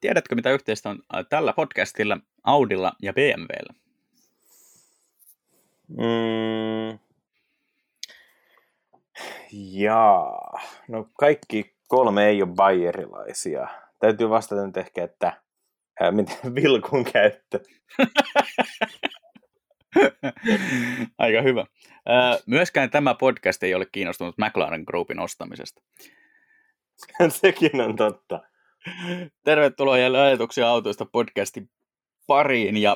Tiedätkö, mitä yhteistä on tällä podcastilla, Audilla ja BMWllä? Mm. Jaa, no kaikki kolme ei ole bayerilaisia. Täytyy vastata nyt ehkä, että ää, miten vilkun käyttö. Aika hyvä. Myöskään tämä podcast ei ole kiinnostunut McLaren Groupin ostamisesta. Sekin on totta. Tervetuloa jälleen ajatuksia autoista podcastin pariin ja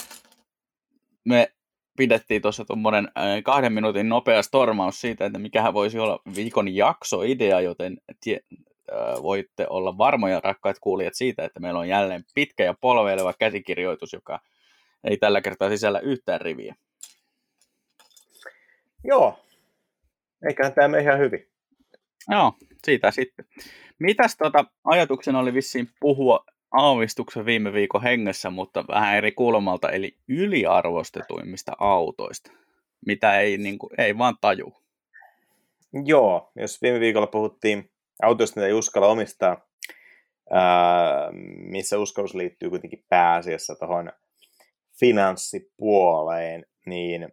me pidettiin tuossa tuommoinen kahden minuutin nopea stormaus siitä, että mikähän voisi olla viikon jaksoidea, joten tie, äh, voitte olla varmoja rakkaat kuulijat siitä, että meillä on jälleen pitkä ja polveileva käsikirjoitus, joka ei tällä kertaa sisällä yhtään riviä. Joo, eiköhän tämä ihan hyvin. Joo, siitä sitten. Mitäs tota, ajatuksena oli vissiin puhua aavistuksen viime viikon hengessä, mutta vähän eri kulmalta, eli yliarvostetuimmista autoista, mitä ei, niin kuin, ei vaan taju. Joo, jos viime viikolla puhuttiin autoista, mitä ei uskalla omistaa, ää, missä uskallus liittyy kuitenkin pääasiassa tuohon finanssipuoleen, niin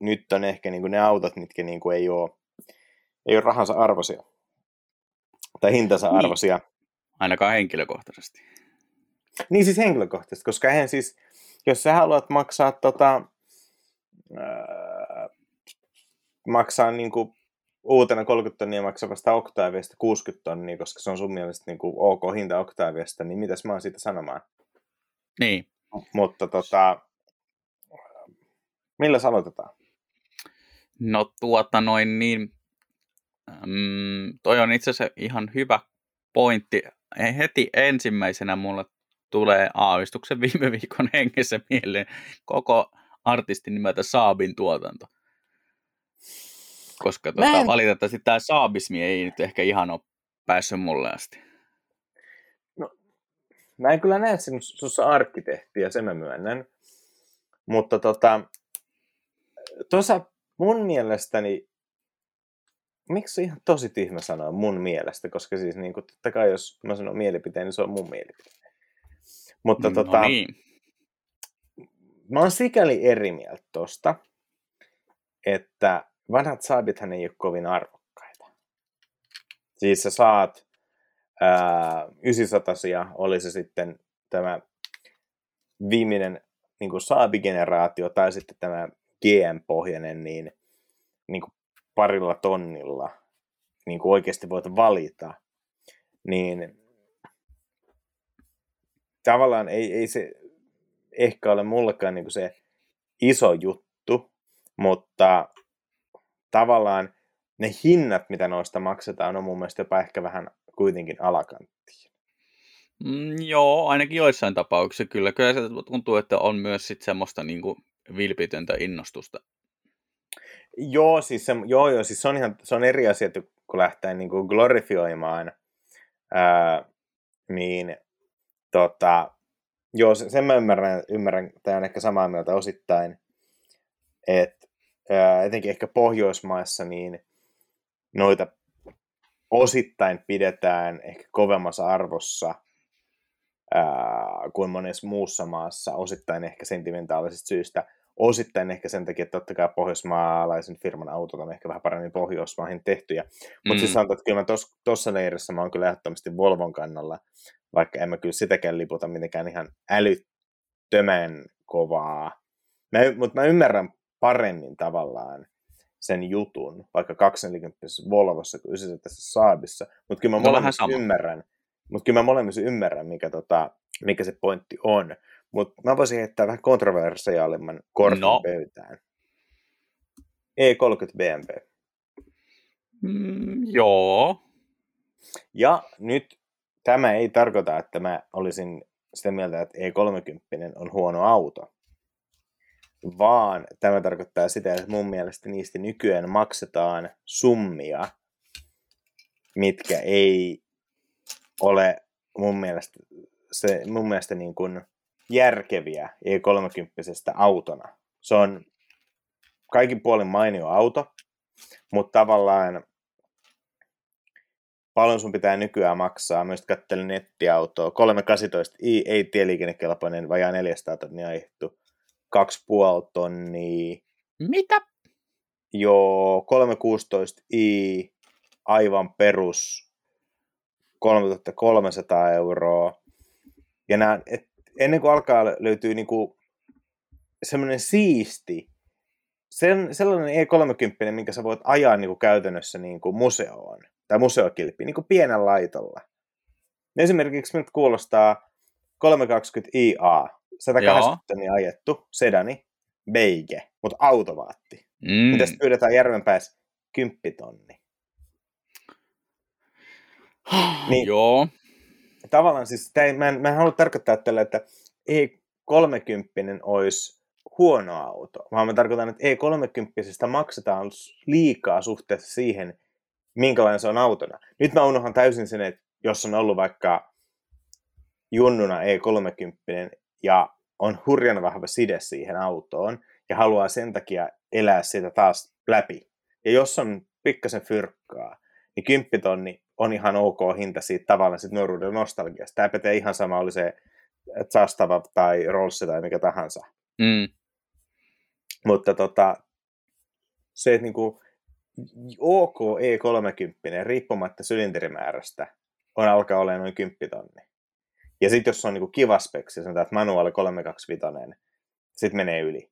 nyt on ehkä niin kuin ne autot, mitkä niin kuin ei, ole, ei ole rahansa arvoisia tai hintansa niin. arvoisia. Ainakaan henkilökohtaisesti. Niin siis henkilökohtaisesti, koska eihän siis, jos sä haluat maksaa tota, ää, maksaa niin kuin uutena 30 tonnia maksavasta Octaviasta 60 tonnia, koska se on sun mielestä niin kuin ok hinta Octaviasta, niin mitäs mä oon siitä sanomaan? Niin. Mutta tota, millä aloitetaan? No tuota noin niin, mm, toi on itse asiassa ihan hyvä pointti. Heti ensimmäisenä mulle tulee aavistuksen viime viikon hengessä mieleen koko artistin nimeltä Saabin tuotanto. Koska tuota, en... valitettavasti tämä saabismi ei nyt ehkä ihan ole päässyt mulle asti. No, mä en kyllä näe sinussa arkkitehtiä, sen mä myönnän. Mutta tota, tuossa mun mielestäni, miksi se ihan tosi tyhmä sanoa mun mielestä, koska siis niin kuin, totta kai jos mä sanon mielipiteen, niin se on mun mielipide. Mutta no tota, niin. mä oon sikäli eri mieltä tosta, että vanhat saabithan ei ole kovin arvokkaita. Siis sä saat ää, 900 oli se sitten tämä viimeinen niin kuin saabigeneraatio tai sitten tämä GM-pohjainen, niin, niin kuin parilla tonnilla niin kuin oikeasti voit valita, niin tavallaan ei, ei se ehkä ole mullekaan niin kuin se iso juttu, mutta tavallaan ne hinnat, mitä noista maksetaan, on mun mielestä jopa ehkä vähän kuitenkin alakanttiin. Mm, joo, ainakin joissain tapauksissa kyllä. Kyllä se tuntuu, että on myös sit semmoista niin kuin vilpitöntä innostusta. Joo, siis se, joo, joo, siis se on, ihan, se on eri asia, kun lähtee niin kuin glorifioimaan, ää, niin tota, joo, sen mä ymmärrän, ymmärrän, tai on ehkä samaa mieltä osittain, että etenkin ehkä Pohjoismaissa, niin noita osittain pidetään ehkä kovemmassa arvossa ää, kuin monessa muussa maassa, osittain ehkä sentimentaalisesti syystä, osittain ehkä sen takia, että totta kai pohjoismaalaisen firman autot on ehkä vähän paremmin Pohjoismaihin tehtyjä. Mutta mm. siis sanotaan, että kyllä tuossa leirissä mä oon kyllä ehdottomasti Volvon kannalla, vaikka en mä kyllä sitäkään liputa mitenkään ihan älyttömän kovaa. Mutta mä ymmärrän paremmin tavallaan sen jutun, vaikka 240 Volvossa kuin 9 tässä Saabissa, mutta kyllä mä no, molemmissa ymmärrän, mutta kyllä mä molemmissa ymmärrän, mikä, tota, mikä se pointti on. Mutta mä voisin heittää vähän kontroversiaalimman kortin no. pöytään. E30 BMW. Mm, joo. Ja nyt tämä ei tarkoita, että mä olisin sitä mieltä, että E30 on huono auto vaan tämä tarkoittaa sitä, että mun mielestä niistä nykyään maksetaan summia, mitkä ei ole mun mielestä, se, mun mielestä niin kuin järkeviä E30 autona. Se on kaikin puolin mainio auto, mutta tavallaan paljon sun pitää nykyään maksaa. Myös kattelin nettiautoa. 318i ei tieliikennekelpoinen, vajaa 400 tonnia aiheuttu. 2,5 tonnia. Mitä? Joo, 316i, aivan perus, 3300 euroa. Ja nämä, et, ennen kuin alkaa löytyy niinku semmoinen siisti, sen, sellainen E30, minkä sä voit ajaa niinku käytännössä niinku museoon, tai museokilppi, niinku pienellä laitolla. Esimerkiksi nyt kuulostaa 320IA, 180 tonnia ajettu, sedani, beige, mutta automaatti. Mm. Mitäs pyydetään Järvenpäässä? Kymppitonni. niin, Joo. Tavallaan siis, ei, mä, en, mä en halua tarkoittaa tällä, että E30 olisi huono auto, vaan mä tarkoitan, että E30 maksetaan liikaa suhteessa siihen, minkälainen se on autona. Nyt mä unohan täysin sen, että jos on ollut vaikka junnuna E30 ja on hurjan vahva side siihen autoon ja haluaa sen takia elää sitä taas läpi. Ja jos on pikkasen fyrkkaa, niin kymppitonni on ihan ok hinta siitä tavallaan sit nuoruuden nostalgiasta. Tämä pätee ihan sama, oli se Zastava tai Rolls tai mikä tahansa. Mm. Mutta tota, se, että niinku, OK E30, riippumatta sylinterimäärästä, on alkaa olemaan noin 10 tonni. Ja sitten jos on niinku kiva speksi, sanotaan, että manuaali 325, sitten menee yli.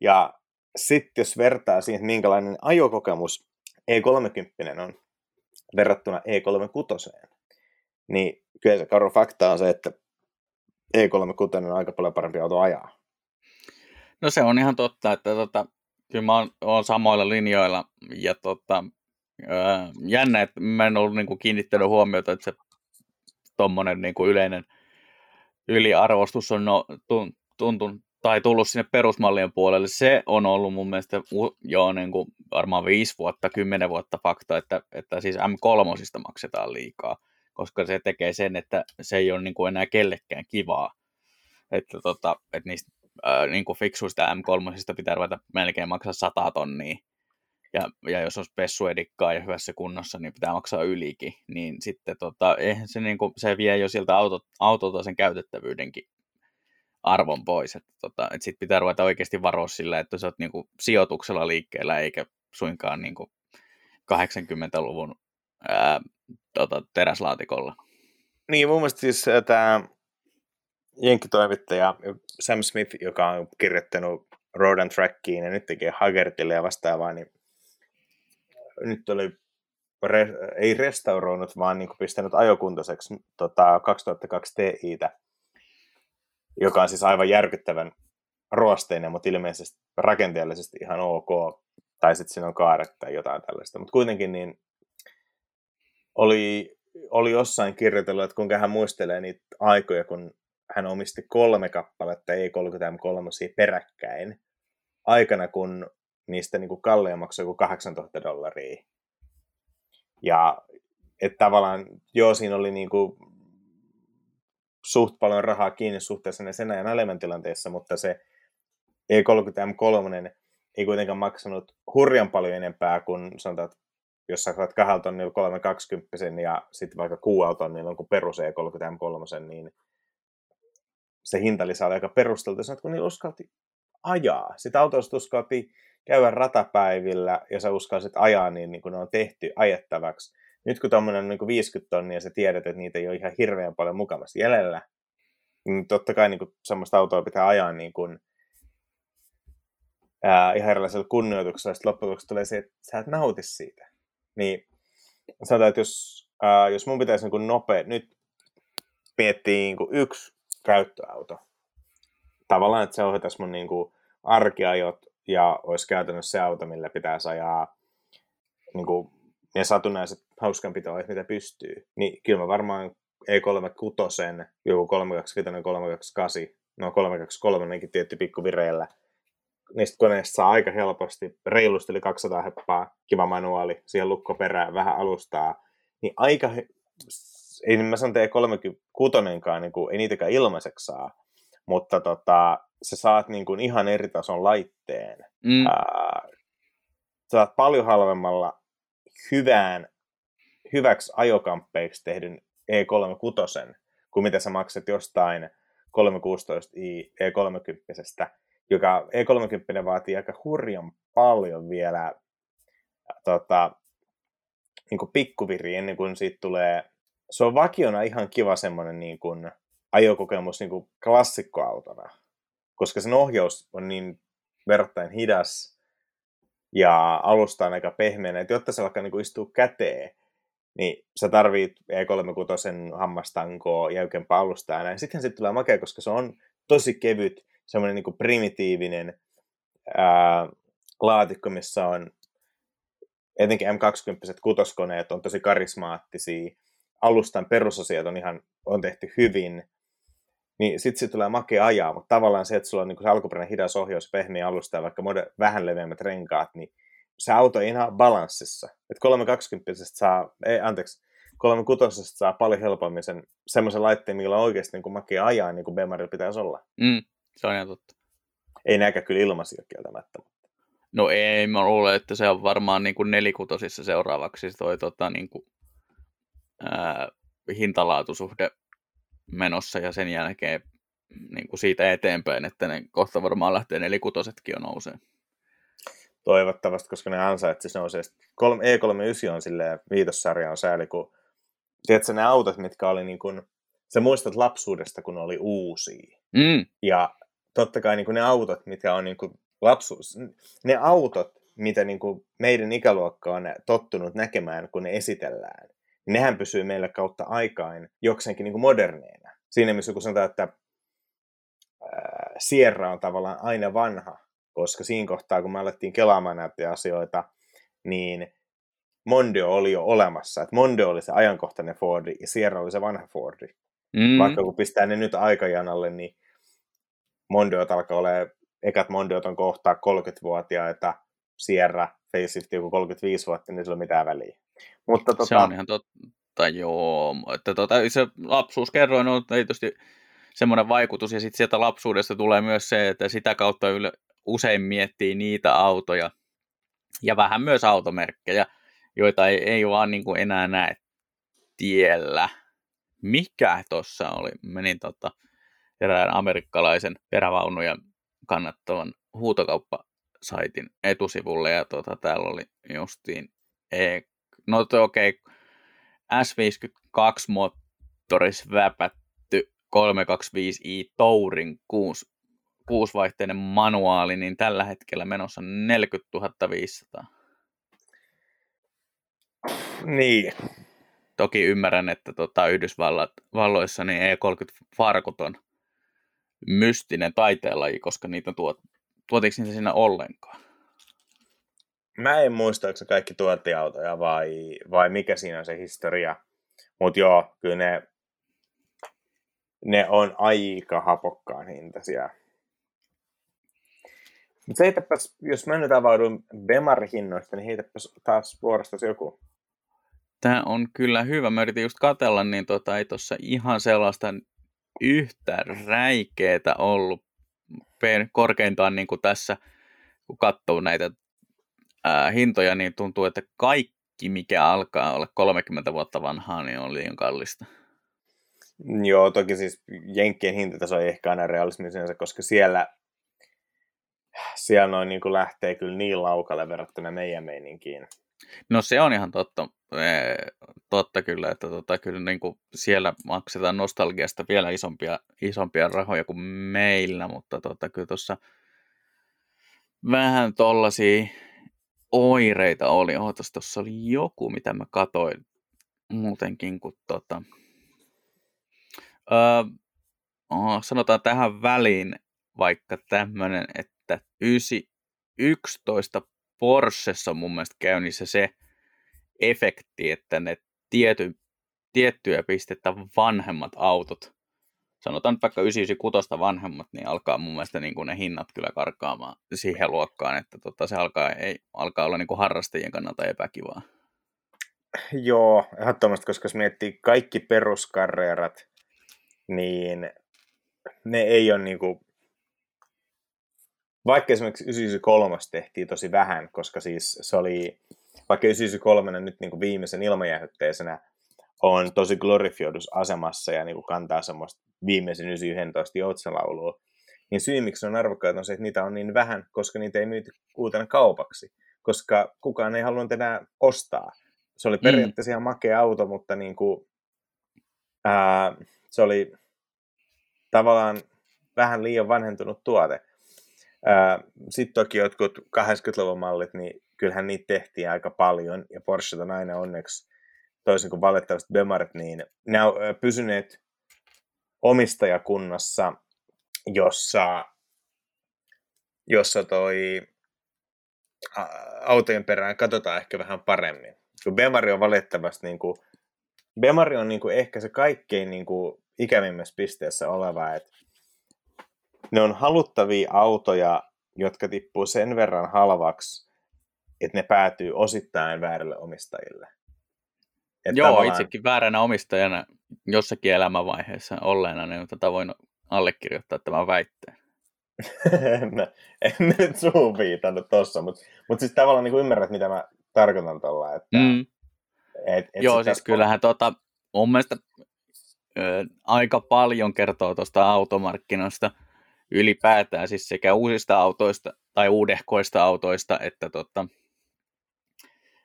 Ja sitten jos vertaa siihen, että minkälainen ajokokemus E30 on verrattuna E36, niin kyllä se karu fakta on se, että E36 on aika paljon parempi auto ajaa. No se on ihan totta, että tota, kyllä mä oon, oon samoilla linjoilla ja tota, öö, jännä, että mä en ollut niinku kiinnittänyt huomiota, että se tuommoinen niinku yleinen yliarvostus on no, tuntunut tai tullut sinne perusmallien puolelle, se on ollut mun mielestä jo niin kuin varmaan viisi vuotta, kymmenen vuotta fakta, että, että siis M3 maksetaan liikaa, koska se tekee sen, että se ei ole niin kuin enää kellekään kivaa. Että, tota, että niistä ää, niin kuin fiksuista M3 pitää ruveta melkein maksaa 100 tonnia. Ja, ja jos on spessuedikkaa ja hyvässä kunnossa, niin pitää maksaa ylikin. Niin sitten tota, eihän se, niin kuin, se vie jo siltä autot, autolta sen käytettävyydenkin arvon pois. Että, tota, että sit pitää ruveta oikeasti varoa sillä, että sä oot niinku sijoituksella liikkeellä, eikä suinkaan niinku 80-luvun ää, tota, teräslaatikolla. Niin, mun mielestä siis tämä jenkkitoimittaja Sam Smith, joka on kirjoittanut Road and Trackiin ja nyt tekee Hagertille ja vastaavaa, niin nyt oli re, ei restauroinut, vaan niin pistänyt ajokuntoiseksi tota, 2002 Tiitä joka on siis aivan järkyttävän ruosteinen, mutta ilmeisesti rakenteellisesti ihan ok, tai sitten siinä on kaaret tai jotain tällaista. Mutta kuitenkin niin oli, oli jossain kirjoitellut, että kuinka hän muistelee niitä aikoja, kun hän omisti kolme kappaletta E30M3 peräkkäin, aikana kun niistä niin kalleja maksoi joku 8000 dollaria. Ja että tavallaan, joo, siinä oli niin kuin suht paljon rahaa kiinni suhteessa sen ajan elämäntilanteessa, mutta se E30M3 ei kuitenkaan maksanut hurjan paljon enempää kuin sanotaan, että jos sä saat kahdella tonnilla 320 ja sitten vaikka kuudella tonnilla on kuin perus E30M3, niin se hinta lisää aika perusteltu, jos kun niillä uskalti ajaa. Sitä autosta uskalti käydä ratapäivillä ja sä uskalsit ajaa niin, niin kuin ne on tehty ajettavaksi nyt kun tuommoinen on niin 50 tonnia ja sä tiedät, että niitä ei ole ihan hirveän paljon mukavasti jäljellä, niin totta kai niin kuin, semmoista autoa pitää ajaa niin kuin, ää, ihan erilaisella kunnioituksella, ja loppujen tulee se, että sä et nauti siitä. Niin sanotaan, että jos, ää, jos mun pitäisi niin nopea, nyt miettiä niin kuin yksi käyttöauto, tavallaan, että se ohjattaisi mun niin kuin arkiajot ja olisi käytännössä se auto, millä pitäisi ajaa niin kuin ne satunnaiset hauskanpitoajat, mitä pystyy, niin kyllä mä varmaan E36, joku 325, 328, no 323 tietty pikkuvireellä, niistä koneista saa aika helposti, reilusti yli 200 heppaa, kiva manuaali, siihen lukko perään, vähän alustaa, niin aika, ei mä sanon E36, niin kuin, ei niitäkään ilmaiseksi saa, mutta tota, sä saat niin kuin ihan eri tason laitteen. Mm. Ää, saat paljon halvemmalla hyvään, hyväksi ajokamppeiksi tehdyn E36, kuin mitä sä maksat jostain 316i E30, joka E30 vaatii aika hurjan paljon vielä tota, niin pikkuviri ennen kuin siitä tulee, se on vakiona ihan kiva semmoinen niin kuin, ajokokemus niin kuin klassikkoautona, koska sen ohjaus on niin verrattain hidas ja alusta on aika pehmeänä, että jotta se alkaa niin kuin istua käteen, niin sä tarvit E36 hammastankoa, jäykempää alustaa ja näin. Sitten tulee makea, koska se on tosi kevyt, semmoinen niin primitiivinen ää, laatikko, missä on etenkin M20 kutoskoneet on tosi karismaattisia, alustan perusasiat on ihan on tehty hyvin, niin sitten se tulee makea ajaa, mutta tavallaan se, että sulla on niin se alkuperäinen hidas ohjaus, pehmeä alusta ja vaikka moder- vähän leveämmät renkaat, niin se auto ei ihan balanssissa. Että 320 saa, ei, anteeksi, 36 saa paljon helpommin sen semmoisen laitteen, millä oikeasti niin kuin makea ajaa, niin kuin Bemarilla pitäisi olla. Mm, se on ihan totta. Ei näkään kyllä ilmaisia kieltämättä. No ei, mä luulen, että se on varmaan niin kuin nelikutosissa seuraavaksi toi tota, niin kuin, ää, hintalaatusuhde menossa ja sen jälkeen niin kuin siitä eteenpäin, että ne kohta varmaan lähtee nelikutosetkin jo nousee. Toivottavasti, koska ne ansaitsisi nousee. E39 on silleen, viitossarja on sääli, kun tiedätkö, ne autot, mitkä oli niin kuin, sä muistat lapsuudesta, kun ne oli uusia. Mm. Ja totta kai niin kuin ne autot, mitkä on niin kuin lapsuus, ne autot, mitä niin kuin meidän ikäluokka on tottunut näkemään, kun ne esitellään, nehän pysyy meillä kautta aikaan jokseenkin niin kuin moderneina. Siinä missä kun sanotaan, että ää, Sierra on tavallaan aina vanha, koska siinä kohtaa, kun me alettiin kelaamaan näitä asioita, niin Mondeo oli jo olemassa. Että Mondeo oli se ajankohtainen Fordi ja Sierra oli se vanha Fordi. Mm. Vaikka kun pistää ne nyt aikajanalle, niin Mondeo alkaa olemaan ekat Mondiot on kohta 30-vuotiaita, Sierra, Facelift joku 35 vuotta, niin sillä ole mitään väliä. Mutta, tota... Se on ihan totta, joo. Että tota, se lapsuuskerroin on tietysti semmoinen vaikutus, ja sitten sieltä lapsuudesta tulee myös se, että sitä kautta yle, usein miettii niitä autoja, ja vähän myös automerkkejä, joita ei, ei vaan niin kuin enää näe tiellä. Mikä tuossa oli? Menin tota, erään amerikkalaisen perävaunuja kannattavan huutokauppasaitin etusivulle ja tuota, täällä oli justiin e, no okei, okay, S52 moottoris väpätty 325i Touring 6, 6-vaihteinen manuaali, niin tällä hetkellä menossa 40 500. Niin. Toki ymmärrän, että tota, Yhdysvalloissa niin E30 farkut on mystinen taiteenlaji, koska niitä tuot, tuotiinko niitä siinä ollenkaan? Mä en muista, onko se kaikki tuottiautoja vai, vai mikä siinä on se historia. Mutta joo, kyllä ne, ne on aika hapokkaan hintaisia. Mutta heitäpäs, jos mä nyt avaudun Bemar-hinnoista, niin heitäpäs taas vuorosta joku. Tämä on kyllä hyvä. Mä yritin just katella, niin tota, ei tuossa ihan sellaista yhtä räikeetä ollut korkeintaan niin kuin tässä, kun katsoo näitä ää, hintoja, niin tuntuu, että kaikki, mikä alkaa olla 30 vuotta vanhaa, niin on liian kallista. Joo, toki siis Jenkkien hintataso ei ehkä aina realismi sinänsä, koska siellä, siellä noin niin kuin lähtee kyllä niin laukalle verrattuna meidän meininkiin. No se on ihan totta, totta kyllä, että tota, kyllä niin kuin siellä maksetaan nostalgiasta vielä isompia, isompia rahoja kuin meillä, mutta tota, kyllä tuossa vähän tollaisia oireita oli. Ootas, tuossa oli joku, mitä mä katoin muutenkin kuin tota, öö, oh, sanotaan tähän väliin vaikka tämmöinen, että 911 Porschessa mun mielestä käynnissä se efekti, että ne tiety, tiettyjä pistettä vanhemmat autot, sanotaan nyt vaikka 996 vanhemmat, niin alkaa mun mielestä niin kuin ne hinnat kyllä karkaamaan siihen luokkaan, että tota, se alkaa, ei, alkaa olla niin kuin harrastajien kannalta epäkivaa. Joo, ehdottomasti, koska jos miettii kaikki peruskarreerat, niin ne ei ole niin kuin vaikka esimerkiksi 993 tehtiin tosi vähän, koska siis se oli vaikka 993 nyt niin kuin viimeisen ilmajäähytteisenä on tosi glorifioidus asemassa ja niin kuin kantaa semmoista viimeisen 911 joutsalaulua, niin syy miksi on arvokkaita on se, että niitä on niin vähän, koska niitä ei myyty uutena kaupaksi, koska kukaan ei halunnut enää ostaa. Se oli mm. periaatteessa mm. ihan makea auto, mutta niin kuin, ää, se oli tavallaan vähän liian vanhentunut tuote. Sitten toki jotkut 80-luvun mallit, niin kyllähän niitä tehtiin aika paljon, ja Porsche on aina onneksi, toisin kuin valitettavasti Bemarit, niin ne on pysyneet omistajakunnassa, jossa, jossa toi autojen perään katsotaan ehkä vähän paremmin. Kun Bemari on valitettavasti niin kuin, Bemari on niin kuin ehkä se kaikkein niin kuin ikävimmässä pisteessä oleva, että ne on haluttavia autoja, jotka tippuu sen verran halvaksi, että ne päätyy osittain väärille omistajille. Että Joo, tavallaan... itsekin vääränä omistajana jossakin elämänvaiheessa olleena, niin tätä voin allekirjoittaa tämän väitteen. en, en nyt suun viitannut tossa, mutta mut siis tavallaan niin ymmärrät, mitä mä tarkoitan tuolla. Että, mm. et, et Joo, siis kyllähän tota, mun mielestä ö, aika paljon kertoo tuosta automarkkinoista ylipäätään, siis sekä uusista autoista tai uudehkoista autoista, että tota,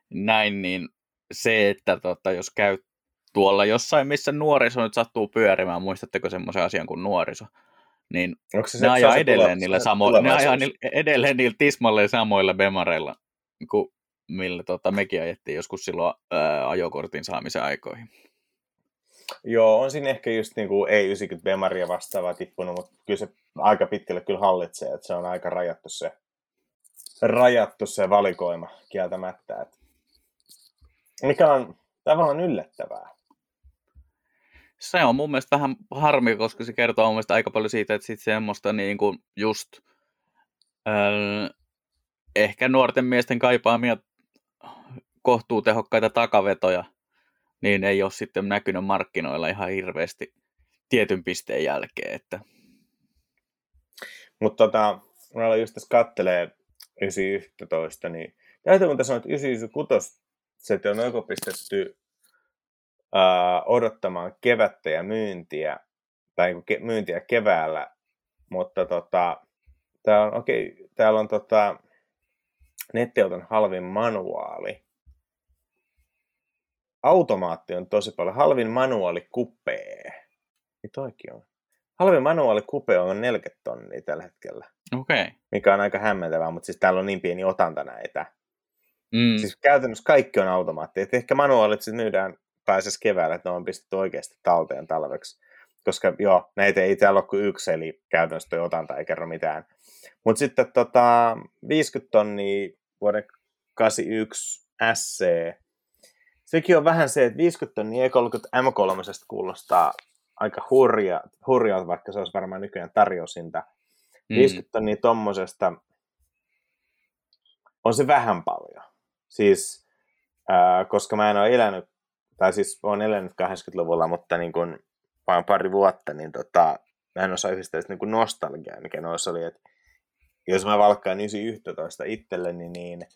näin, niin se, että tota, jos käy tuolla jossain, missä nuoriso nyt sattuu pyörimään, muistatteko semmoisen asian kuin nuoriso, niin Onko se ne ajaa edelleen niillä, samo- ne ajaa niillä, edelleen niillä tismalleen samoilla bemareilla, kuin millä tota, mekin ajettiin joskus silloin ää, ajokortin saamisen aikoihin. Joo, on siinä ehkä just niin kuin ei 90 Bemaria vastaavaa tippunut, mutta kyllä se aika pitkälle kyllä hallitsee, että se on aika rajattu se, rajattu se valikoima kieltämättä. Että mikä on tavallaan yllättävää. Se on mun mielestä vähän harmi, koska se kertoo mun mielestä aika paljon siitä, että sitten semmoista niin kuin just öö, ehkä nuorten miesten kaipaamia kohtuu tehokkaita takavetoja, niin ei ole sitten näkynyt markkinoilla ihan hirveästi tietyn pisteen jälkeen. Että... Mutta tota, mä just tässä kattelee 911, niin täytyy kun on, että 996 se on joko pistetty ää, odottamaan kevättä ja myyntiä, tai niin ke, myyntiä keväällä, mutta tota, täällä on, okay, täällä on tota, nettiauton halvin manuaali. Automaatti on tosi paljon. Halvin manuaali kupee. Niin toikin on. Halvin manuaali kupe on 40 tonnia tällä hetkellä. Okei. Okay. Mikä on aika hämmentävää, mutta siis täällä on niin pieni otanta näitä. Mm. Siis käytännössä kaikki on automaatti. Et ehkä manuaalit sitten myydään pääses keväällä, että ne on pistetty oikeasti talteen talveksi. Koska joo, näitä ei täällä ole kuin yksi, eli käytännössä toi otanta ei kerro mitään. Mutta sitten tota, 50 tonnia vuoden 81 SC. Sekin on vähän se, että 50 tonnia E30 M3 kuulostaa aika hurja, hurja, vaikka se olisi varmaan nykyään tarjosinta. Mm. 50 tonnia tommosesta on se vähän paljon. Siis, ää, koska mä en ole elänyt, tai siis olen elänyt 80-luvulla, mutta niin kuin vain pari vuotta, niin tota, mä en osaa yhdistää niin kuin nostalgiaa, mikä noissa oli, että jos mä valkkaan 911 itselleni, niin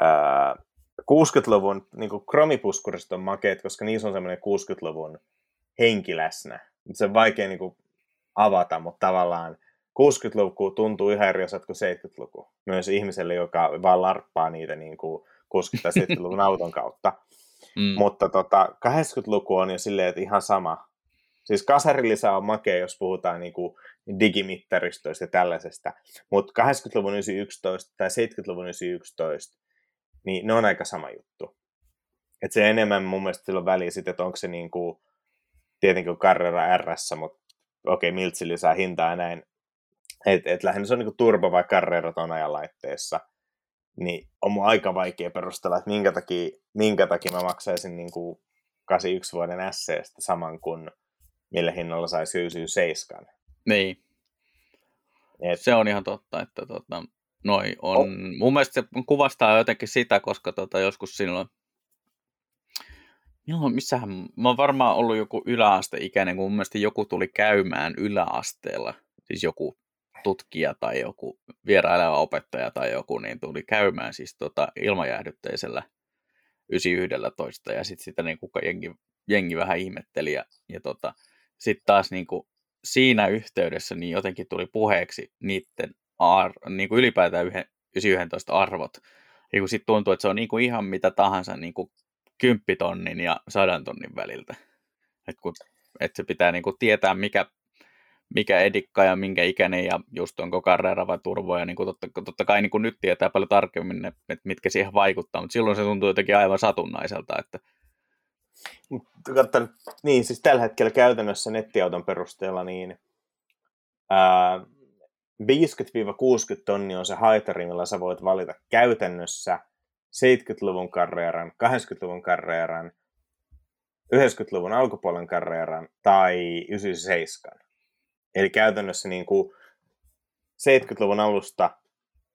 ää, 60-luvun niin kuin kromipuskurista on makeet, koska niissä on semmoinen 60-luvun henki läsnä. Se on vaikea niin kuin, avata, mutta tavallaan 60-luku tuntuu ihan eri osat kuin 70-luku. Myös ihmiselle, joka vaan larppaa niitä niin kuin 60-70-luvun auton kautta. Mm. Mutta tota, 80-luku on jo silleen, että ihan sama. Siis kasarilisä on makea, jos puhutaan niin kuin digimittaristoista ja tällaisesta. Mutta 80-luvun 911 tai 70-luvun 911, niin ne on aika sama juttu. Et se enemmän mun mielestä sillä on väliä sitten, että onko se niin kuin, tietenkin Carrera RS, mutta okei, okay, miltsi lisää hintaa ja näin, et, et lähinnä se on niin turbo vai Carrera ton ajan laitteessa, niin on mun aika vaikea perustella, että minkä takia, minkä takia mä maksaisin niin kuin 81 vuoden SCstä saman kuin millä hinnalla saisi 97. Niin. Et... Se on ihan totta, että tota, noi on, oh. mun mielestä se kuvastaa jotenkin sitä, koska tota, joskus silloin, milloin, missähän, mä oon varmaan ollut joku yläasteikäinen, kun mun mielestä joku tuli käymään yläasteella, siis joku tutkija tai joku vieraileva opettaja tai joku, niin tuli käymään siis tota ilmajäähdytteisellä 911 ja sitten sitä niin jengi, jengi vähän ihmetteli ja, ja tota, sitten taas niin kuin siinä yhteydessä niin jotenkin tuli puheeksi niiden ar, niin kuin ylipäätään 911 arvot. Kun sitten tuntuu, että se on niin kuin ihan mitä tahansa niin kuin 10 tonnin ja 100 tonnin väliltä. Että kun, et se pitää niin kuin tietää, mikä, mikä edikka ja minkä ikäinen ja just onko Carrera vai Turbo. Ja niin kuin totta, totta kai niin kuin nyt tietää paljon tarkemmin, että mitkä siihen vaikuttaa, mutta silloin se tuntuu jotenkin aivan satunnaiselta. Että... Mutta niin, siis tällä hetkellä käytännössä nettiauton perusteella niin ää, 50-60 tonni on se haitari, millä sä voit valita käytännössä 70-luvun karreeran, 80-luvun karreeran, 90-luvun alkupuolen karreeran tai 97. Eli käytännössä niin kuin 70-luvun alusta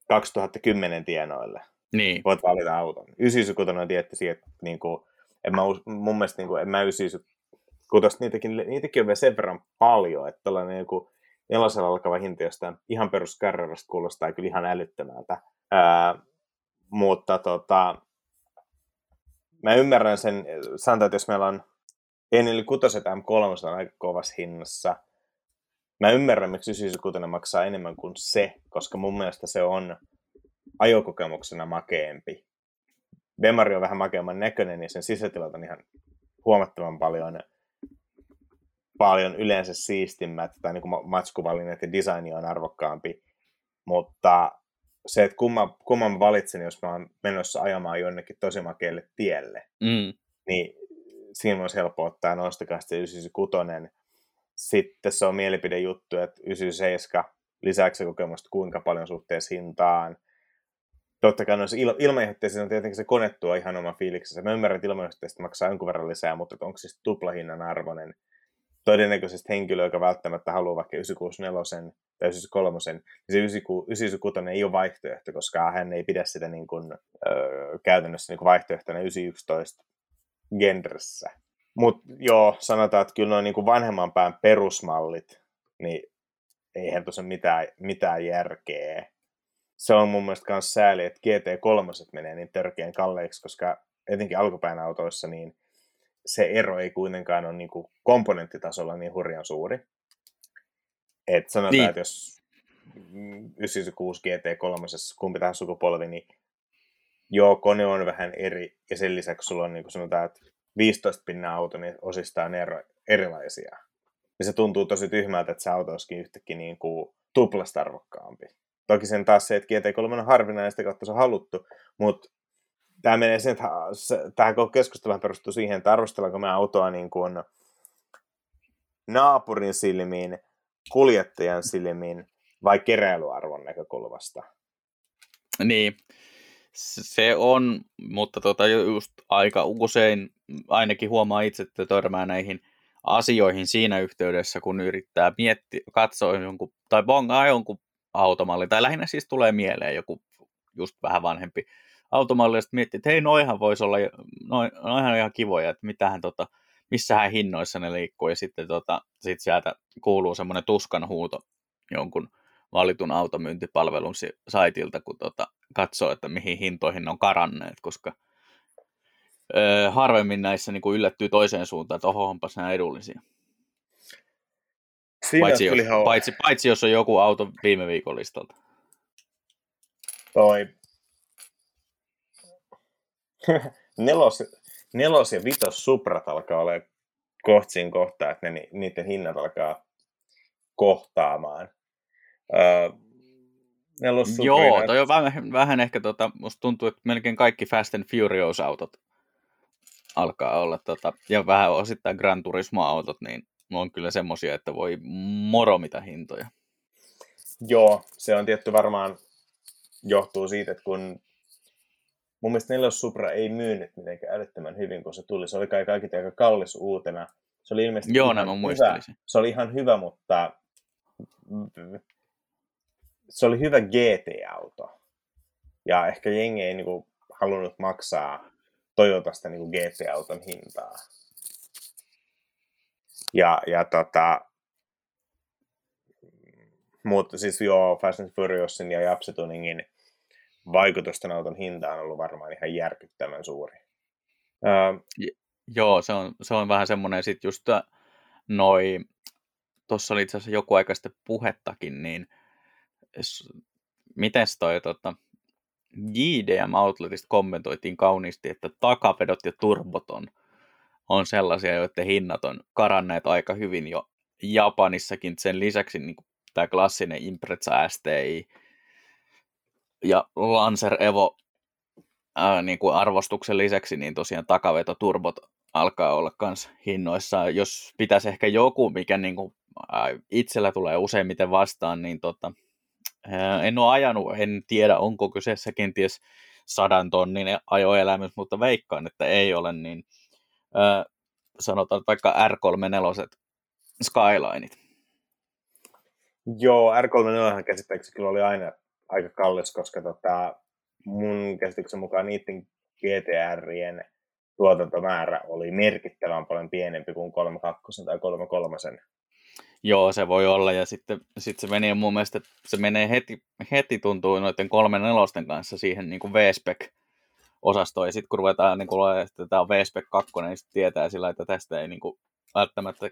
2010 tienoille niin. voit valita auton. 96 on tietty että niin kuin, en mä, mun mielestä niin kuin, en mä 96, niitäkin, niitäkin on vielä sen verran paljon, että tällainen niin kuin, nelosella alkava hinta jostain ihan peruskarrerasta kuulostaa kyllä ihan älyttömältä. Ää, mutta tota, mä ymmärrän sen, sanotaan, että jos meillä on Eneli 6 M3 on aika kovassa hinnassa, mä ymmärrän, miksi 96 maksaa enemmän kuin se, koska mun mielestä se on ajokokemuksena makeempi. Bemari on vähän makeamman näköinen, niin sen sisätilat on ihan huomattavan paljon paljon yleensä siistimmät tai niin kuin matskuvalinnat ja designi on arvokkaampi, mutta se, että kumman, kumman valitsen, jos mä oon menossa ajamaan jonnekin tosi makealle tielle, mm. niin siinä olisi helppo ottaa nostakaa se 96. Sitten se on mielipidejuttu, että 97 lisäksi kokemusta kuinka paljon suhteessa hintaan. Totta kai noissa il- ilmajohteissa on tietenkin se konettua ihan oma fiiliksensä. Mä ymmärrän, että ilmajohteista maksaa jonkun verran lisää, mutta onko siis tuplahinnan arvoinen todennäköisesti henkilö, joka välttämättä haluaa vaikka 964 tai 93, niin se 996 ei ole vaihtoehto, koska hän ei pidä sitä niin kuin, öö, käytännössä niin kuin vaihtoehtona 911 genressä. Mutta joo, sanotaan, että kyllä noin niin kuin vanhemman pään perusmallit, niin eihän tuossa mitään, mitään järkeä. Se on mun mielestä myös sääli, että GT3 menee niin törkeän kalleiksi, koska etenkin alkupään autoissa, niin se ero ei kuitenkaan ole niin kuin komponenttitasolla niin hurjan suuri. Et sanotaan, niin. että jos 96 GT3, kumpi tahansa sukupolvi, niin joo, kone on vähän eri, ja sen lisäksi sulla on niin kuin sanotaan, että 15 pinnan auto, niin osistaan ero, erilaisia. Ja se tuntuu tosi tyhmältä, että se auto olisikin yhtäkkiä niin kuin tuplasta arvokkaampi. Toki sen taas se, että GT3 on harvinainen, sitä kautta se on haluttu, mutta tämä menee sen, että tämä keskustelu perustuu siihen, että arvostellaanko me autoa niin kuin naapurin silmiin, kuljettajan silmiin vai keräilyarvon näkökulmasta. Niin, se on, mutta tota just aika usein ainakin huomaa itse, että törmää näihin asioihin siinä yhteydessä, kun yrittää miettiä, katsoa jonkun, tai bongaa jonkun automalli, tai lähinnä siis tulee mieleen joku just vähän vanhempi automalli, ja miettii, että hei, noihan voisi olla, noin, noihan ihan kivoja, että mitähän tota, missähän hinnoissa ne liikkuu, ja sitten tota, sit sieltä kuuluu semmoinen tuskan huuto jonkun valitun automyyntipalvelun saitilta, kun tota, katsoo, että mihin hintoihin ne on karanneet, koska öö, harvemmin näissä niin kuin yllättyy toiseen suuntaan, että oho, onpas nämä edullisia. paitsi, jos, paitsi, paitsi jos on joku auto viime viikon listalta. Toi nelos, nelos ja vitos Suprat alkaa olla kohtsin kohtaa, että ne, niiden hinnat alkaa kohtaamaan. Nelos Joo, toi on vähän, vähän ehkä, tota, musta tuntuu, että melkein kaikki Fast and Furious-autot alkaa olla, tota, ja vähän osittain Gran Turismo-autot, niin on kyllä semmosia, että voi moro mitä hintoja. Joo, se on tietty varmaan johtuu siitä, että kun mun mielestä Nelos Supra ei myynyt mitenkään älyttömän hyvin, kun se tuli. Se oli kai kaikki aika kallis uutena. Se oli ilmeisesti Joo, ihan hyvä. Se oli ihan hyvä, mutta se oli hyvä GT-auto. Ja ehkä jengi ei niinku halunnut maksaa Toyotasta niinku GT-auton hintaa. Ja, ja tota, Mutta siis joo, Fast and Furiousin ja Japsetuningin vaikutusten auton hinta on ollut varmaan ihan järkyttävän suuri. Öö, joo, se on, se on vähän semmoinen sitten just noi, tuossa oli itse asiassa joku aika sitten puhettakin, niin miten toi tota, JDM Outletista kommentoitiin kauniisti, että takavedot ja turbot on, on sellaisia, joiden hinnat on karanneet aika hyvin jo Japanissakin. Sen lisäksi niin tämä klassinen Impreza STI ja Lancer Evo ää, niin kuin arvostuksen lisäksi, niin tosiaan takavetoturbot alkaa olla myös hinnoissa. Jos pitäisi ehkä joku, mikä niin kuin, ää, itsellä tulee useimmiten vastaan, niin tota, en ole ajanut, en tiedä onko kyseessä kenties sadan tonnin ajoelämys, mutta veikkaan, että ei ole, niin sanotaan vaikka R34 Skylineit. Joo, R34 käsittääkseni kyllä oli aina aika kallis, koska tota, mun käsityksen mukaan niiden GTRien tuotantomäärä oli merkittävän paljon pienempi kuin 32 tai 33. Joo, se voi olla, ja sitten sit se meni mun mielestä, se menee heti, heti tuntuu noiden kolmen nelosten kanssa siihen niin kuin V-spec osastoon, ja sitten kun ruvetaan niin kuin, että tämä on V-spec 2, niin sitten tietää sillä, että tästä ei niin kuin, välttämättä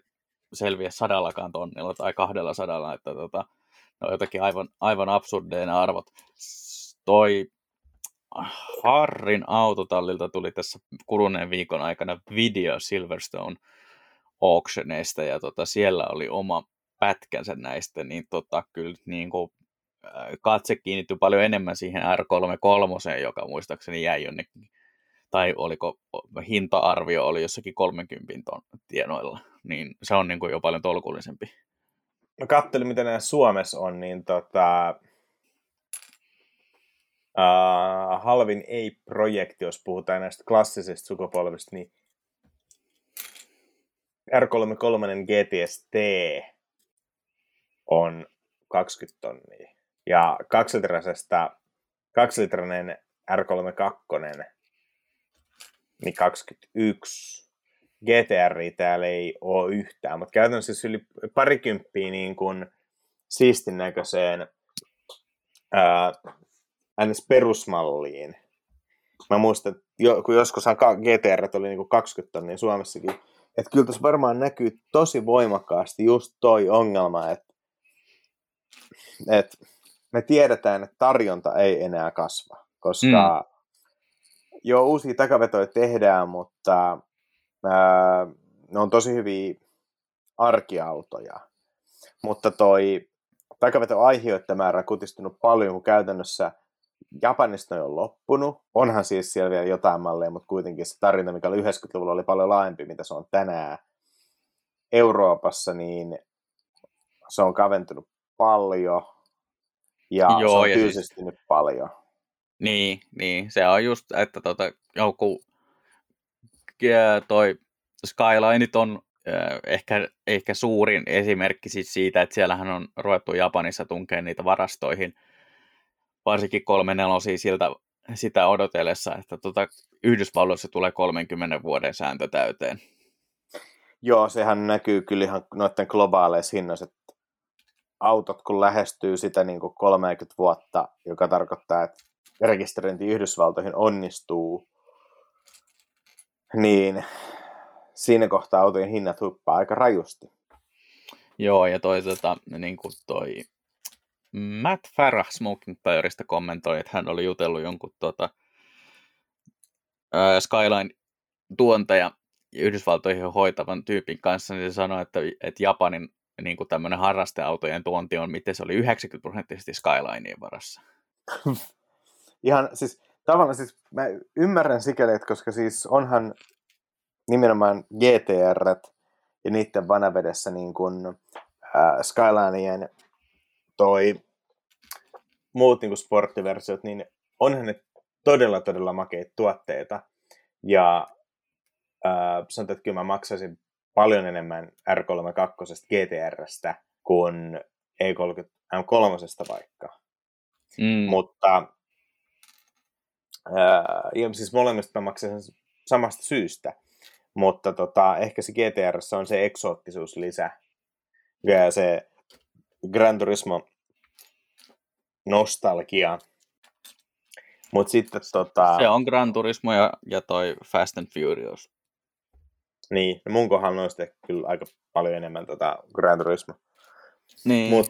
selviä sadallakaan tonnilla tai kahdella sadalla, että tota, ne on jotenkin aivan, aivan absurdeja ne arvot. Toi Harrin autotallilta tuli tässä kuluneen viikon aikana video Silverstone auctioneista ja tota, siellä oli oma pätkänsä näistä, niin tota, kyllä niin kuin, katse kiinnittyi paljon enemmän siihen R33, joka muistaakseni jäi jonnekin, tai oliko hinta-arvio oli jossakin 30 ton tienoilla, niin se on niin kuin jo paljon tolkullisempi. Mä kattelin, mitä nämä Suomessa on, niin tota, uh, halvin ei-projekti, jos puhutaan näistä klassisista sukupolvista, niin R33 GTS-T on 20 tonnia. Ja kaksilitrasesta, kaksilitrainen R32 niin 21. GTR täällä ei ole yhtään, mutta käytännössä siis yli parikymppiä niin kuin siistin näköiseen ää, ns. perusmalliin. Mä muistan, että jo, kun joskus GTR oli niin kuin 20 tonnia Suomessakin, että kyllä tässä varmaan näkyy tosi voimakkaasti just toi ongelma, että, että me tiedetään, että tarjonta ei enää kasva, koska mm. joo, uusia takavetoja tehdään, mutta ää, ne on tosi hyviä arkiautoja. Mutta toi takaveto määrä on kutistunut paljon, kun käytännössä – Japanista on jo loppunut. Onhan siis siellä vielä jotain malleja, mutta kuitenkin se tarina, mikä oli 90-luvulla, oli paljon laajempi, mitä se on tänään. Euroopassa, niin se on kaventunut paljon ja Joo, se on ja tyysistynyt siis... paljon. Niin, niin, se on just, että tota, joku toi Skylineit on ehkä, ehkä suurin esimerkki siis siitä, että siellähän on ruvettu Japanissa tunkeen niitä varastoihin – varsinkin kolme nelosia siltä, sitä odotellessa, että tuota, Yhdysvalloissa tulee 30 vuoden sääntö täyteen. Joo, sehän näkyy kyllä ihan noiden globaaleissa hinnoissa, että autot kun lähestyy sitä niin kuin 30 vuotta, joka tarkoittaa, että rekisteröinti Yhdysvaltoihin onnistuu, niin siinä kohtaa autojen hinnat huppaa aika rajusti. Joo, ja toisaalta niin kuin toi Matt Farah Smoking Bearista kommentoi, että hän oli jutellut jonkun tota, äh, Skyline-tuontaja Yhdysvaltoihin hoitavan tyypin kanssa, niin se sanoi, että, että Japanin niin kuin tämmöinen harrasteautojen tuonti on, miten se oli 90 prosenttisesti Skylineen varassa. Ihan siis tavallaan siis mä ymmärrän sikäli, että koska siis onhan nimenomaan GTR ja niiden vanavedessä niin kuin, äh, Skylineien toi muut niin kuin sporttiversiot, niin onhan ne todella, todella makeita tuotteita. Ja äh, sanotaan, että kyllä mä maksaisin paljon enemmän R32 GTRstä kuin E30 M3 vaikka. Mm. Mutta äh, ja siis molemmista mä maksaisin samasta syystä. Mutta tota, ehkä se GTR on se eksoottisuus lisä. Ja se Gran Turismo nostalgia. Mut sitten tota... Se on Gran Turismo ja, ja toi Fast and Furious. Niin, no mun kohdalla on sitten kyllä aika paljon enemmän tota Gran Turismo. Niin. Mut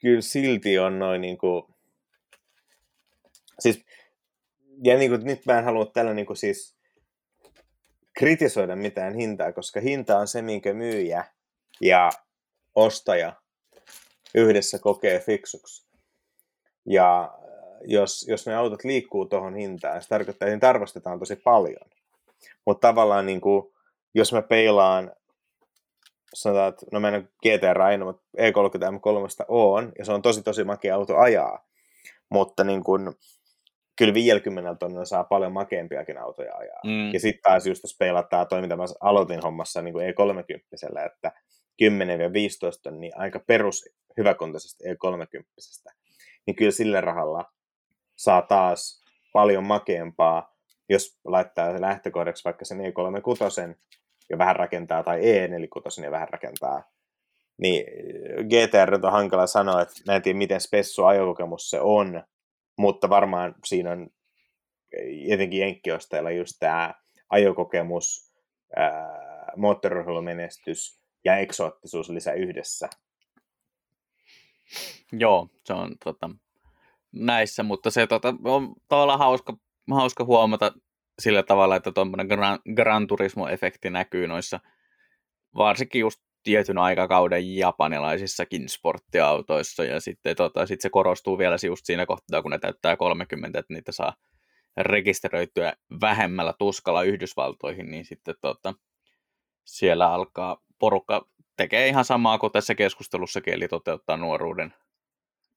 kyllä silti on noin niinku... Siis, ja niinku, nyt mä en halua tällä niinku siis kritisoida mitään hintaa, koska hinta on se, minkä myyjä ja ostaja yhdessä kokee fiksuksi. Ja jos, jos ne autot liikkuu tuohon hintaan, se tarkoittaa, että niitä arvostetaan tosi paljon. Mutta tavallaan niin kuin, jos mä peilaan, sanotaan, että no mä en ole GTR aina, mutta E30 M3 on, ja se on tosi tosi makea auto ajaa. Mutta niin kuin, kyllä 50 tonnilla saa paljon makeampiakin autoja ajaa. Mm. Ja sitten taas just jos peilataan toi, mitä mä aloitin hommassa niin kuin E30, että 10 ja 15 tonnia aika perus hyväkuntoisesta E30, niin kyllä sillä rahalla saa taas paljon makeampaa, jos laittaa lähtökohdaksi vaikka sen E36 ja vähän rakentaa, tai E46 ja vähän rakentaa, niin GTR on hankala sanoa, että mä en tiedä miten spessu ajokokemus se on, mutta varmaan siinä on jotenkin jenkkiostajilla just tämä ajokokemus, moottorurheilumenestys ja eksoottisuus lisää yhdessä. Joo, se on tota, näissä, mutta se tota, on tavallaan hauska, hauska huomata sillä tavalla, että tuommoinen Gran, Gran Turismo-efekti näkyy noissa varsinkin just tietyn aikakauden japanilaisissakin sporttiautoissa, ja sitten tota, sit se korostuu vielä just siinä kohtaa, kun ne täyttää 30, että niitä saa rekisteröityä vähemmällä tuskalla Yhdysvaltoihin, niin sitten tota, siellä alkaa porukka tekee ihan samaa kuin tässä keskustelussakin, eli toteuttaa nuoruuden,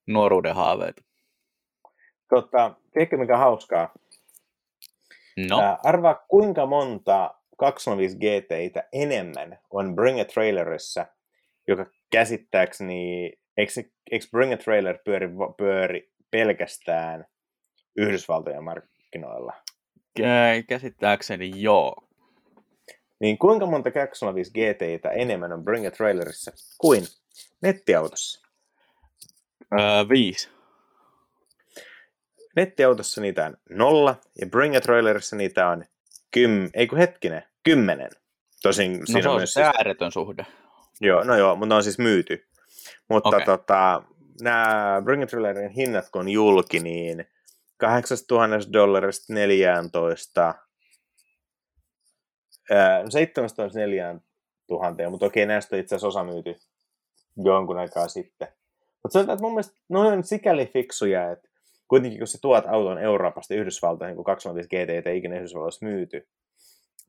nuoruuden haaveita. Tota, tiedätkö mikä hauskaa? No. Ää, arvaa kuinka monta 205 GTitä enemmän on Bring a Trailerissa, joka käsittääkseni, eikö, eikö Bring a Trailer pyöri, pyöri pelkästään Yhdysvaltojen markkinoilla? Käsittääkseni joo. Niin kuinka monta 205 GTitä enemmän on Bring a Trailerissa kuin nettiautossa? Öö, viisi. Nettiautossa niitä on nolla ja Bring a Trailerissa niitä on kym, ei kun hetkinen, kymmenen. Tosin no, siinä on myös siis... ääretön suhde. Joo, no joo, mutta ne on siis myyty. Mutta okay. tota, nämä Bring a Trailerin hinnat kun on julki, niin 8000 dollarista 14, 704 000, mutta okei, näistä on itse asiassa osa myyty jonkun aikaa sitten. Mutta sanotaan, että mun mielestä ne on sikäli fiksuja, että kuitenkin kun sä tuot auton Euroopasta Yhdysvaltoihin, kun 25 GT ei ikinä Yhdysvalloissa myyty,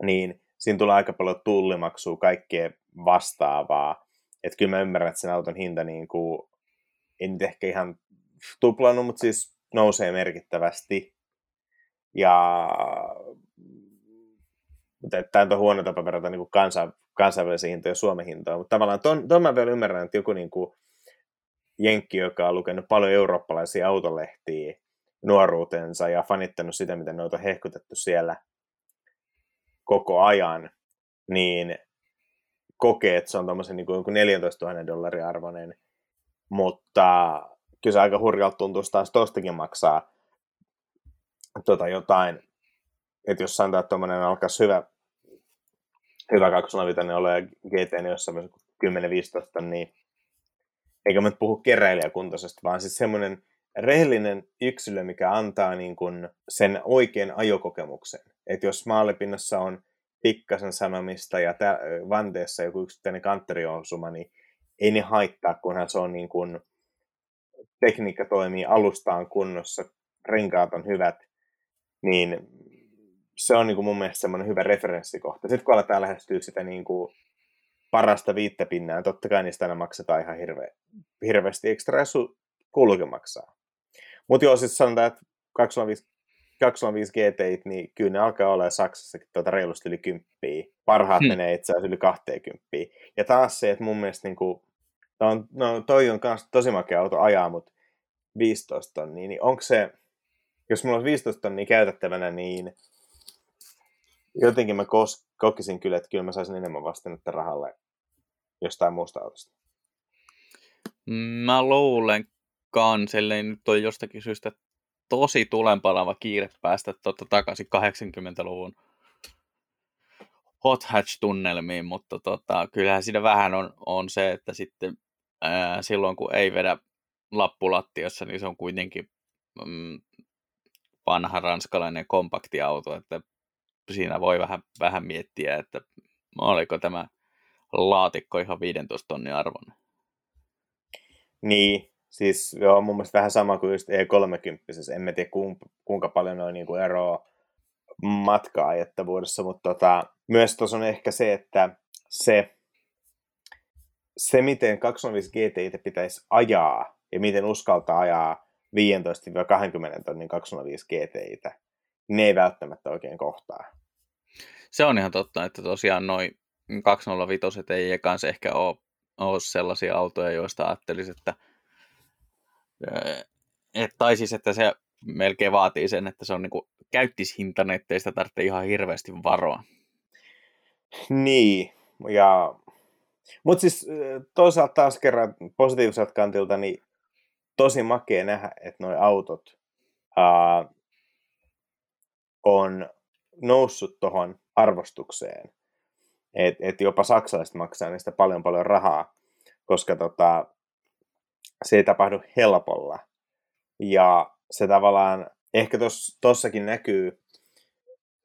niin siinä tulee aika paljon tullimaksua, kaikkea vastaavaa. Että kyllä mä ymmärrän, että sen auton hinta niin kuin, ei nyt ehkä ihan tuplannut, mutta siis nousee merkittävästi. Ja mutta tämä on huono tapa verrata niin kansa, kansainvälisiä hintoja ja Suomen hintoja, mutta tavallaan ton, ton mä vielä ymmärrän, että joku niin kuin, Jenkki, joka on lukenut paljon eurooppalaisia autolehtiä nuoruutensa ja fanittanut sitä, miten noita on hehkutettu siellä koko ajan, niin kokee, että se on tuommoisen niin kuin 14 000 dollarin arvoinen, mutta kyllä se aika hurjalta tuntuu taas tostakin maksaa tota jotain, että jos sanotaan, että tuommoinen alkaisi hyvä, hyvä 205 ole GT, niin jossain 10-15, niin eikä mä puhu keräilijäkuntoisesta, vaan siis semmoinen rehellinen yksilö, mikä antaa niin kuin sen oikean ajokokemuksen. Että jos maalipinnassa on pikkasen sanomista ja tä- vanteessa joku yksittäinen kantteriosuma, niin ei ne haittaa, kunhan se on niin kuin, tekniikka toimii alustaan kunnossa, renkaat on hyvät, niin se on niin kuin mun mielestä semmoinen hyvä referenssikohta. Sitten kun aletaan lähestyä sitä niin kuin parasta viittä pinnaa, totta kai niistä aina maksetaan ihan hirveä, hirveästi ekstra, ja su, kuuluukin maksaa. Mutta joo, siis sanotaan, että 205, 205 GT, niin kyllä ne alkaa olla Saksassakin tuota reilusti yli kymppiä. Parhaat hmm. menee itse asiassa yli 20. Ja taas se, että mun mielestä niin kuin, on, no, toi on myös tosi makea auto ajaa, mutta 15 tonnia, niin onko se, jos mulla olisi 15 tonnia käytettävänä, niin jotenkin mä kos- kokisin kyllä, että kyllä mä saisin enemmän vastennetta rahalle jostain muusta autosta. Mä luulen kans, ellei nyt ole jostakin syystä tosi tulenpalava kiire päästä totta takaisin 80-luvun hot hatch-tunnelmiin, mutta tota, kyllähän siinä vähän on, on se, että sitten ää, silloin kun ei vedä lappulattiassa, niin se on kuitenkin mm, vanha ranskalainen kompaktiauto, että siinä voi vähän, vähän miettiä, että oliko tämä laatikko ihan 15 tonnin arvoinen. Niin, siis joo, mun mielestä vähän sama kuin just E30. En mä tiedä kuinka, paljon noin niin eroa matka-ajettavuudessa, mutta tota, myös tuossa on ehkä se, että se, se miten 205 GTI pitäisi ajaa ja miten uskaltaa ajaa 15-20 tonnin 205 GTI, ne ei välttämättä oikein kohtaa. Se on ihan totta, että tosiaan noin 205 ei ekans ehkä ole, ole sellaisia autoja, joista ajattelisin, että et, tai siis, että se melkein vaatii sen, että se on niin käyttishintainen, ettei sitä tarvitse ihan hirveästi varoa. Niin, ja... Mutta siis toisaalta taas kerran positiiviselta kantilta, niin tosi makea nähdä, että nuo autot ää, on noussut tuohon arvostukseen. Että et jopa saksalaiset maksaa niistä paljon paljon rahaa, koska tota, se ei tapahdu helpolla. Ja se tavallaan, ehkä tossakin näkyy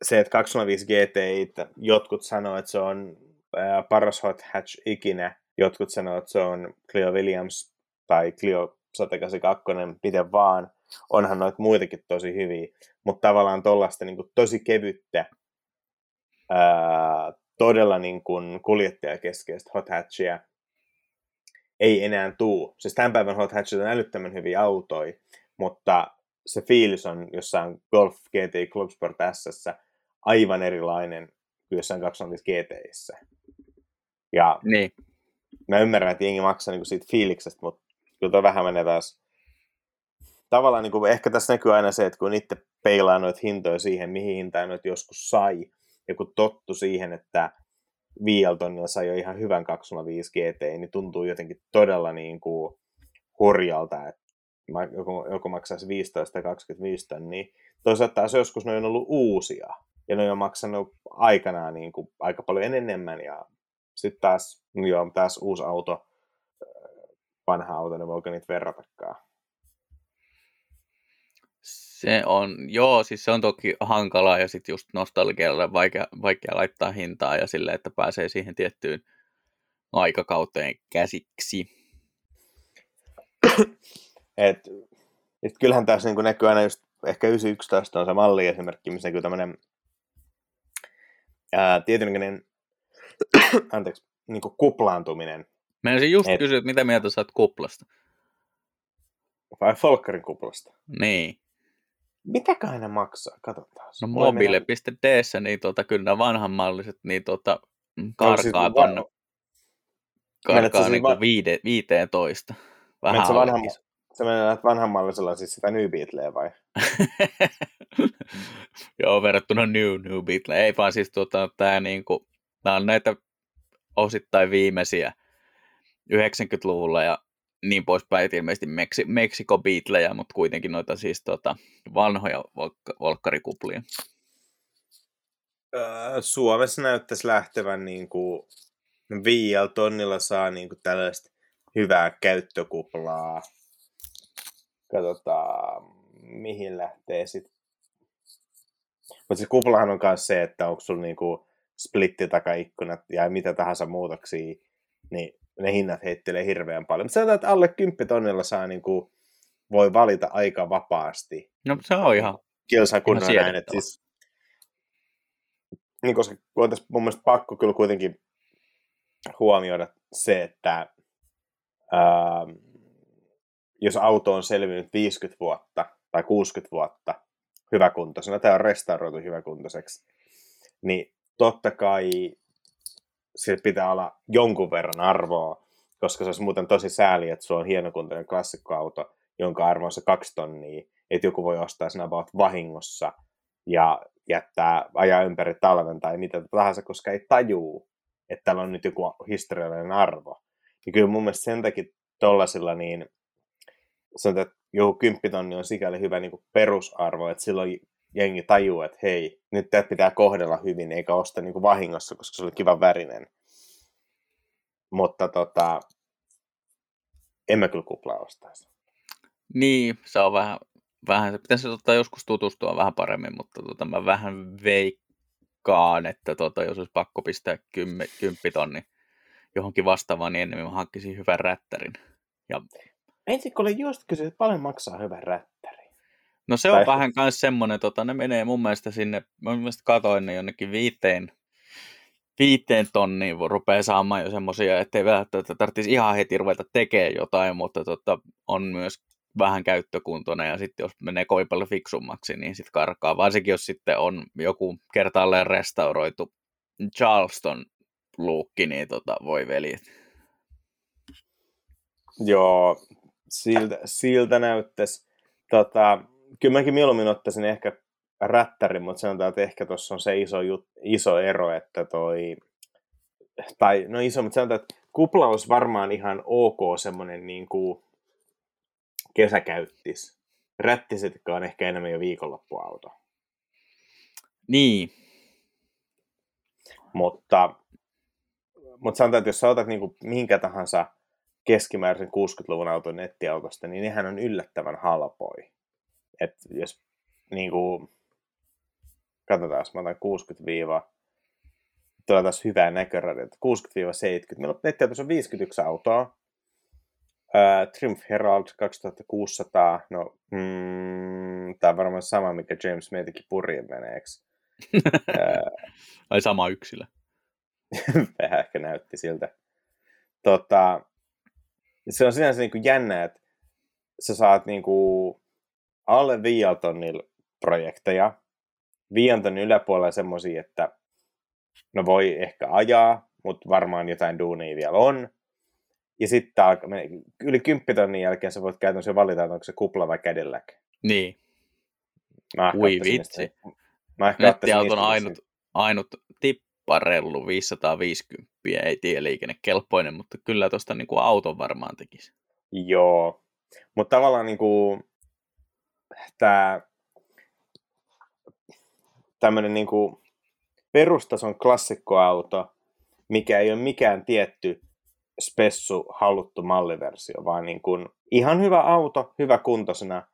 se, että 205 GTI, jotkut sanoo, että se on ää, paras hot hatch ikinä, jotkut sanoo, että se on Clio Williams tai Clio 182, miten vaan. Onhan noita muitakin tosi hyviä, mutta tavallaan tuollaista niin tosi kevyttä, ää, todella niin kuin kuljettajakeskeistä hot hatchia ei enää tuu. Siis tämän päivän hot hatchit on älyttömän hyviä autoja, mutta se fiilis on jossain Golf GTI Club Sport S aivan erilainen kuin jossain 205 GTIssä. Ja niin. mä ymmärrän, että jengi maksaa niinku siitä fiiliksestä, mutta kyllä vähän menee taas tavallaan niin kuin, ehkä tässä näkyy aina se, että kun itse peilaa noita hintoja siihen, mihin hintaan noita joskus sai, ja kun tottu siihen, että Vialtonilla sai jo ihan hyvän 205 GT, niin tuntuu jotenkin todella niin kuin hurjalta, että joku, joku maksaisi 15 tai 25 niin toisaalta taas joskus ne on ollut uusia, ja ne on maksanut aikanaan niin kuin aika paljon enemmän, ja sitten taas, joo, taas uusi auto, vanha auto, niin voiko niitä verratakaan. Se on, joo, siis se on toki hankalaa ja sitten just nostalgialle vaikea, vaikea laittaa hintaa ja sille, että pääsee siihen tiettyyn aikakauteen käsiksi. Et, et kyllähän tässä niin näkyy aina just, ehkä 911 on se malli esimerkki, missä näkyy tämmöinen tietynlainen anteeksi, niin kuplaantuminen. Mä olisin just et, kysyä, että mitä mieltä sä oot kuplasta? Vai Folkkarin kuplasta? Niin. Mitäköhän ne maksaa? Katsotaan. No mobile.d, niin tota, kyllä nämä vanhanmalliset, niin tota, karkaa no, tonne. Karkaa niin va- viide, 15. Vähän se, vanhan, se menee vanhanmallisella siis sitä New Beatleä vai? Joo, verrattuna New, New Beatle. Ei vaan siis tota, tää niinku, tää on näitä osittain viimeisiä 90-luvulla ja niin poispäin, että ilmeisesti Meksi, Meksiko Beatlejä, mutta kuitenkin noita siis tota, vanhoja volk- volkkarikuplia. Öö, Suomessa näyttäisi lähtevän niin kuin tonnilla saa niin kuin tällaista hyvää käyttökuplaa. Katsotaan, mihin lähtee sitten. Mutta siis kuplahan on myös se, että onko sulla niinku splitti takaikkunat ja mitä tahansa muutoksia, niin ne hinnat heittelee hirveän paljon. Mutta sanotaan, että alle 10 tonnilla saa niin kuin, voi valita aika vapaasti. No se on ihan, Kilsa kunnon näin, siis, niin koska on tässä mun mielestä pakko kyllä kuitenkin huomioida se, että ää, jos auto on selvinnyt 50 vuotta tai 60 vuotta hyväkuntoisena, tai on restauroitu hyväkuntoiseksi, niin totta kai sillä pitää olla jonkun verran arvoa, koska se olisi muuten tosi sääli, että sulla on hienokuntoinen klassikkoauto, jonka arvo on se kaksi tonnia, että joku voi ostaa sen about vahingossa ja jättää ajaa ympäri talven tai mitä tahansa, koska ei tajuu, että täällä on nyt joku historiallinen arvo. Ja kyllä mun mielestä sen takia tollasilla niin sanotaan, että joku kymppitonni on sikäli hyvä niin kuin perusarvo, että silloin jengi tajuu, että hei, nyt tätä pitää kohdella hyvin, eikä osta niin kuin vahingossa, koska se oli kiva värinen. Mutta tota, en mä kyllä kuplaa ostaisi. Niin, se on vähän, vähän se pitäisi tota joskus tutustua vähän paremmin, mutta tota, mä vähän veikkaan, että tota, jos olisi pakko pistää kymmi, kymppitonni johonkin vastaavaan, niin ennemmin mä hankkisin hyvän rättärin. Ja... Ensin kun olin just kysynyt, paljon maksaa hyvän rättäri. No se on tai... vähän myös semmoinen, tota, ne menee mun mielestä sinne, mä mielestä katoin ne jonnekin viiteen, viiteen tonniin rupeaa saamaan jo semmoisia, ettei välttämättä tarvitsisi ihan heti ruveta tekemään jotain, mutta tota, on myös vähän käyttökuntoinen ja sitten jos menee kovin paljon fiksummaksi, niin sitten karkaa. Varsinkin jos sitten on joku kertaalleen restauroitu Charleston luukki, niin tota, voi veljet. Joo, siltä, siltä näyttäisi. Tota, kyllä mäkin mieluummin ottaisin ehkä rättärin, mutta sanotaan, että ehkä tuossa on se iso, jut, iso ero, että toi, tai no iso, mutta sanotaan, että kupla olisi varmaan ihan ok semmoinen niin kuin kesäkäyttis. Rättisetkä on ehkä enemmän jo viikonloppuauto. Niin. Mutta, mutta sanotaan, että jos sä otat niin kuin mihinkä tahansa keskimääräisen 60-luvun auton nettiautosta, niin nehän on yllättävän halpoi. Et jos niin kuin, katsotaan, jos mä otan 60 tulee taas hyvää näköradiota, 60-70. Meillä on nettiautossa on 51 autoa. Uh, Triumph Herald 2600, no mm, tämä on varmaan sama, mikä James meitikin purjen meneeksi. Ai sama yksilö. Vähän ehkä näytti siltä. Tota, se on sinänsä niin kuin jännä, että sä saat niin kuin alle viialtonnilla projekteja, viiantonnin yläpuolella semmoisia, että no voi ehkä ajaa, mutta varmaan jotain duunia vielä on. Ja sitten yli kymppitonnin jälkeen sä voit käytännössä valita, että onko se kupla vai kädelläk. Niin. Mä Ui vitsi. Mä ehkä Nettiauton ainut, ainut tipparellu 550, ei tieliikennekelpoinen, mutta kyllä tuosta niinku auton varmaan tekisi. Joo, mutta tavallaan niinku, tämä tämmöinen niinku perustason klassikkoauto, mikä ei ole mikään tietty spessu haluttu malliversio, vaan niin ihan hyvä auto, hyvä kuntoisena,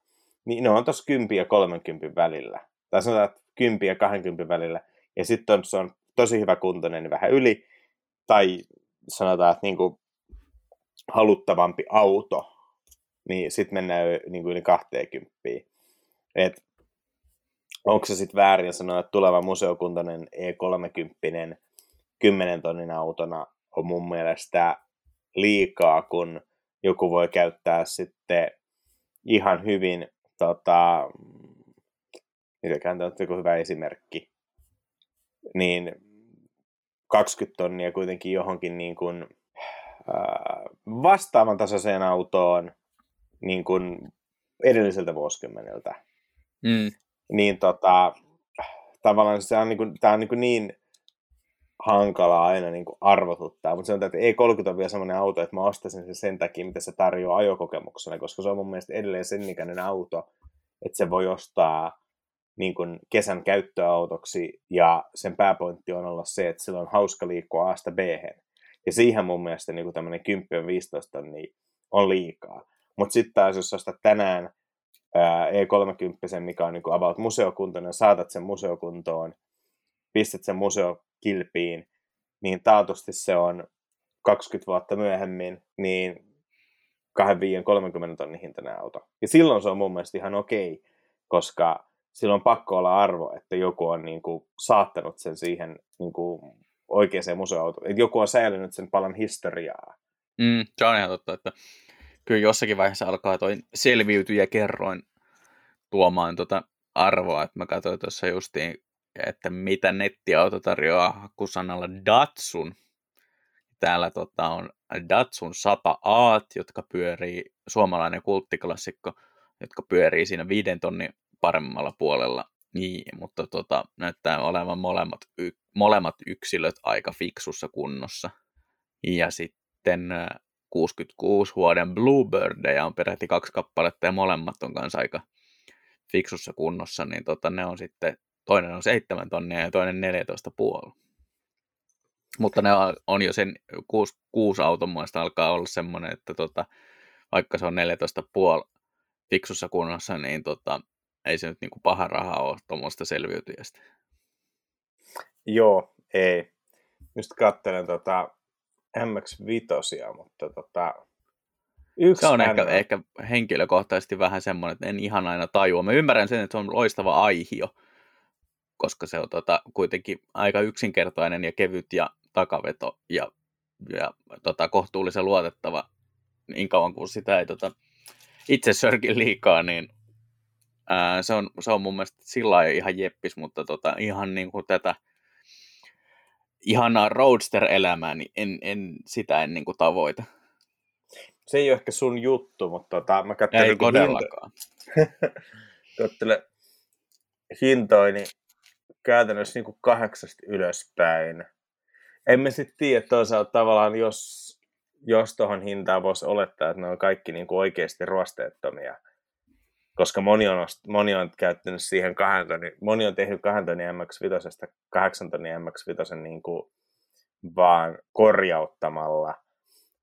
niin ne on tuossa 10 ja 30 välillä. Tai sanotaan, että 10 ja 20 välillä. Ja sitten se on tosi hyvä kuntoinen, niin vähän yli. Tai sanotaan, että niin kuin haluttavampi auto, niin sitten mennään niin kuin yli 20. Et onko se sitten väärin sanoa, että tuleva museokuntoinen E30 10 tonnin autona on mun mielestä liikaa, kun joku voi käyttää sitten ihan hyvin, tota, mitäkään on joku hyvä esimerkki, niin 20 tonnia kuitenkin johonkin niin kuin, äh, vastaavan tasoiseen autoon niin kuin edelliseltä vuosikymmeneltä. Mm. Niin tota, tavallaan se on niin, kuin, tämä on niin, kuin niin hankalaa aina niin kuin arvotuttaa, mutta sanotaan, että ei 30 on vielä semmoinen auto, että mä ostaisin sen sen takia, mitä se tarjoaa ajokokemuksena, koska se on mun mielestä edelleen sen ikäinen auto, että se voi ostaa niin kuin kesän käyttöautoksi, ja sen pääpointti on olla se, että sillä on hauska liikkua A-sta b Ja siihen mun mielestä niin kuin tämmöinen 10-15 niin on liikaa. Mutta sitten taas, jos ostat tänään ää, E30, mikä on niin kuin about museokuntoinen, saatat sen museokuntoon, pistät sen museokilpiin, niin taatusti se on 20 vuotta myöhemmin, niin 25-30 tonnin hintainen auto. Ja silloin se on mun mielestä ihan okei, koska silloin on pakko olla arvo, että joku on niin kuin, saattanut sen siihen niin kuin, oikeaan museoautoon. Että joku on säilynyt sen paljon historiaa. Mm, se on ihan totta, että kyllä jossakin vaiheessa alkaa toi selviytyjä kerroin tuomaan tuota arvoa, että mä katsoin tuossa justiin että mitä nettiauto tarjoaa kusanalla Datsun. Täällä tota, on Datsun 100A, jotka pyörii, suomalainen kulttiklassikko, jotka pyörii siinä viiden tonnin paremmalla puolella. Niin, mutta tota, näyttää olevan molemmat, y, molemmat yksilöt aika fiksussa kunnossa. Ja sitten 66 vuoden Bluebirdeja on peräti kaksi kappaletta ja molemmat on kanssa aika fiksussa kunnossa, niin tota, ne on sitten, toinen on 7 tonnia ja toinen 14,5. Mutta ne on jo sen kuusi, kuusi auton muista alkaa olla semmoinen, että tota, vaikka se on 14,5 fiksussa kunnossa, niin tota, ei se nyt niinku paha raha ole tuommoista selviytyjästä. Joo, ei. Just katselen tota MX-5, mutta tota, yksi se on ehkä, ehkä henkilökohtaisesti vähän semmoinen, että en ihan aina tajua. Mä ymmärrän sen, että se on loistava aihio, koska se on tota, kuitenkin aika yksinkertainen ja kevyt ja takaveto ja, ja tota, kohtuullisen luotettava niin kauan kuin sitä ei tota, itse sörki liikaa, niin ää, se, on, se on mun mielestä sillä ihan jeppis, mutta tota, ihan niin kuin tätä ihanaa roadster-elämää, niin en, en, sitä en niin kuin tavoita. Se ei ole ehkä sun juttu, mutta tota, mä katselin... Ei todellakaan. Katselen hintoja, niin käytännössä niin kuin kahdeksasta ylöspäin. Emme sitten tiedä toisaalta tavallaan, jos, jos tuohon hintaan voisi olettaa, että ne on kaikki niin kuin oikeasti ruosteettomia. Koska moni on, moni on käyttänyt siihen kahden tonnin, moni on tehnyt kahden tonnin MX-5, kahdeksan tonnin MX-5 niin kuin vaan korjauttamalla.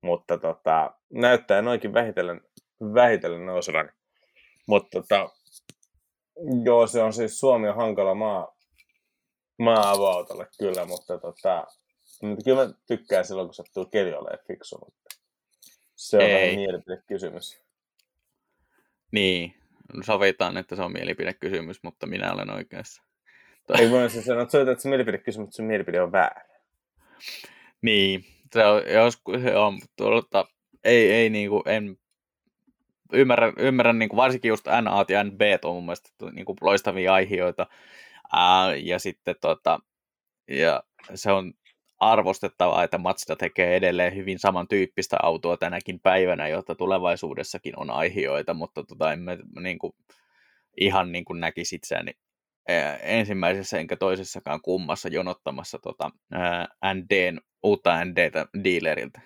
Mutta tota, näyttää noinkin vähitellen, vähitellen nousevan. Mutta tota, joo, se on siis Suomi on hankala maa, maa avautolle kyllä, mutta tota, mutta kyllä mä tykkään silloin, kun sattuu keli olemaan fiksu, mutta se on Ei. mielipidekysymys. Niin, sovitaan, että se on mielipidekysymys, mutta minä olen oikeassa. Ei voi siis sanoa, että että se mielipidekysymys, mutta sun mielipide on väärä. Niin, se on, joskus se on, tuolta, ei, ei niinku, en ymmärrän, ymmärrän niin kuin varsinkin just NA ja NB on mun mielestä niin kuin loistavia aiheita. Ää, ja sitten tota, ja se on arvostettavaa, että Mazda tekee edelleen hyvin samantyyppistä autoa tänäkin päivänä, jotta tulevaisuudessakin on aiheita, mutta tota, en mä niin kuin, ihan niin kuin näkisi itseäni ensimmäisessä enkä toisessakaan kummassa jonottamassa tota, NDn, uutta NDtä dealeriltä.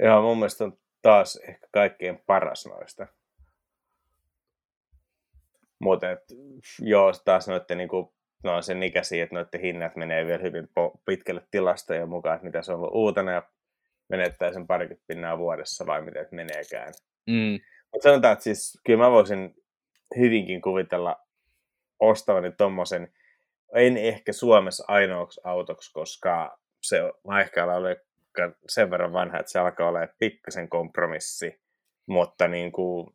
Joo, mun mielestä on taas ehkä kaikkein paras noista. Mutta joo, taas noiden niinku no on sen ikäisiä, että noiden hinnat menee vielä hyvin pitkälle tilastojen mukaan, että mitä se on ollut uutena ja menettää sen parikymmentä pinnaa vuodessa vai miten meneekään. Mm. Mutta sanotaan, että siis kyllä mä voisin hyvinkin kuvitella ostavani tommosen, en ehkä Suomessa ainoaksi autoksi, koska se ehkä ole sen verran vanha, että se alkaa olla pikkasen kompromissi, mutta niin kuin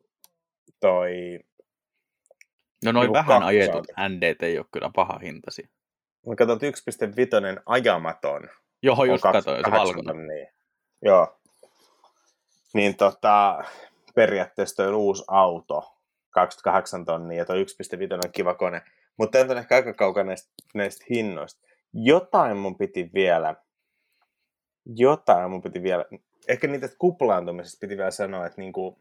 toi No noin vähän kakkosa. ajetut NDT ei ole kyllä paha hintasi. Mä katson 1.5 ajamaton. Joo, just katsoin, se valkoinen. Niin. Joo. Niin tota, periaatteessa toi uusi auto, 28 tonnia, ja toi 1.5 on kiva kone. Mutta on ehkä aika kaukana näistä, näistä hinnoista. Jotain mun piti vielä, jotain mun piti vielä, ehkä niitä kuplaantumisesta piti vielä sanoa, että niinku,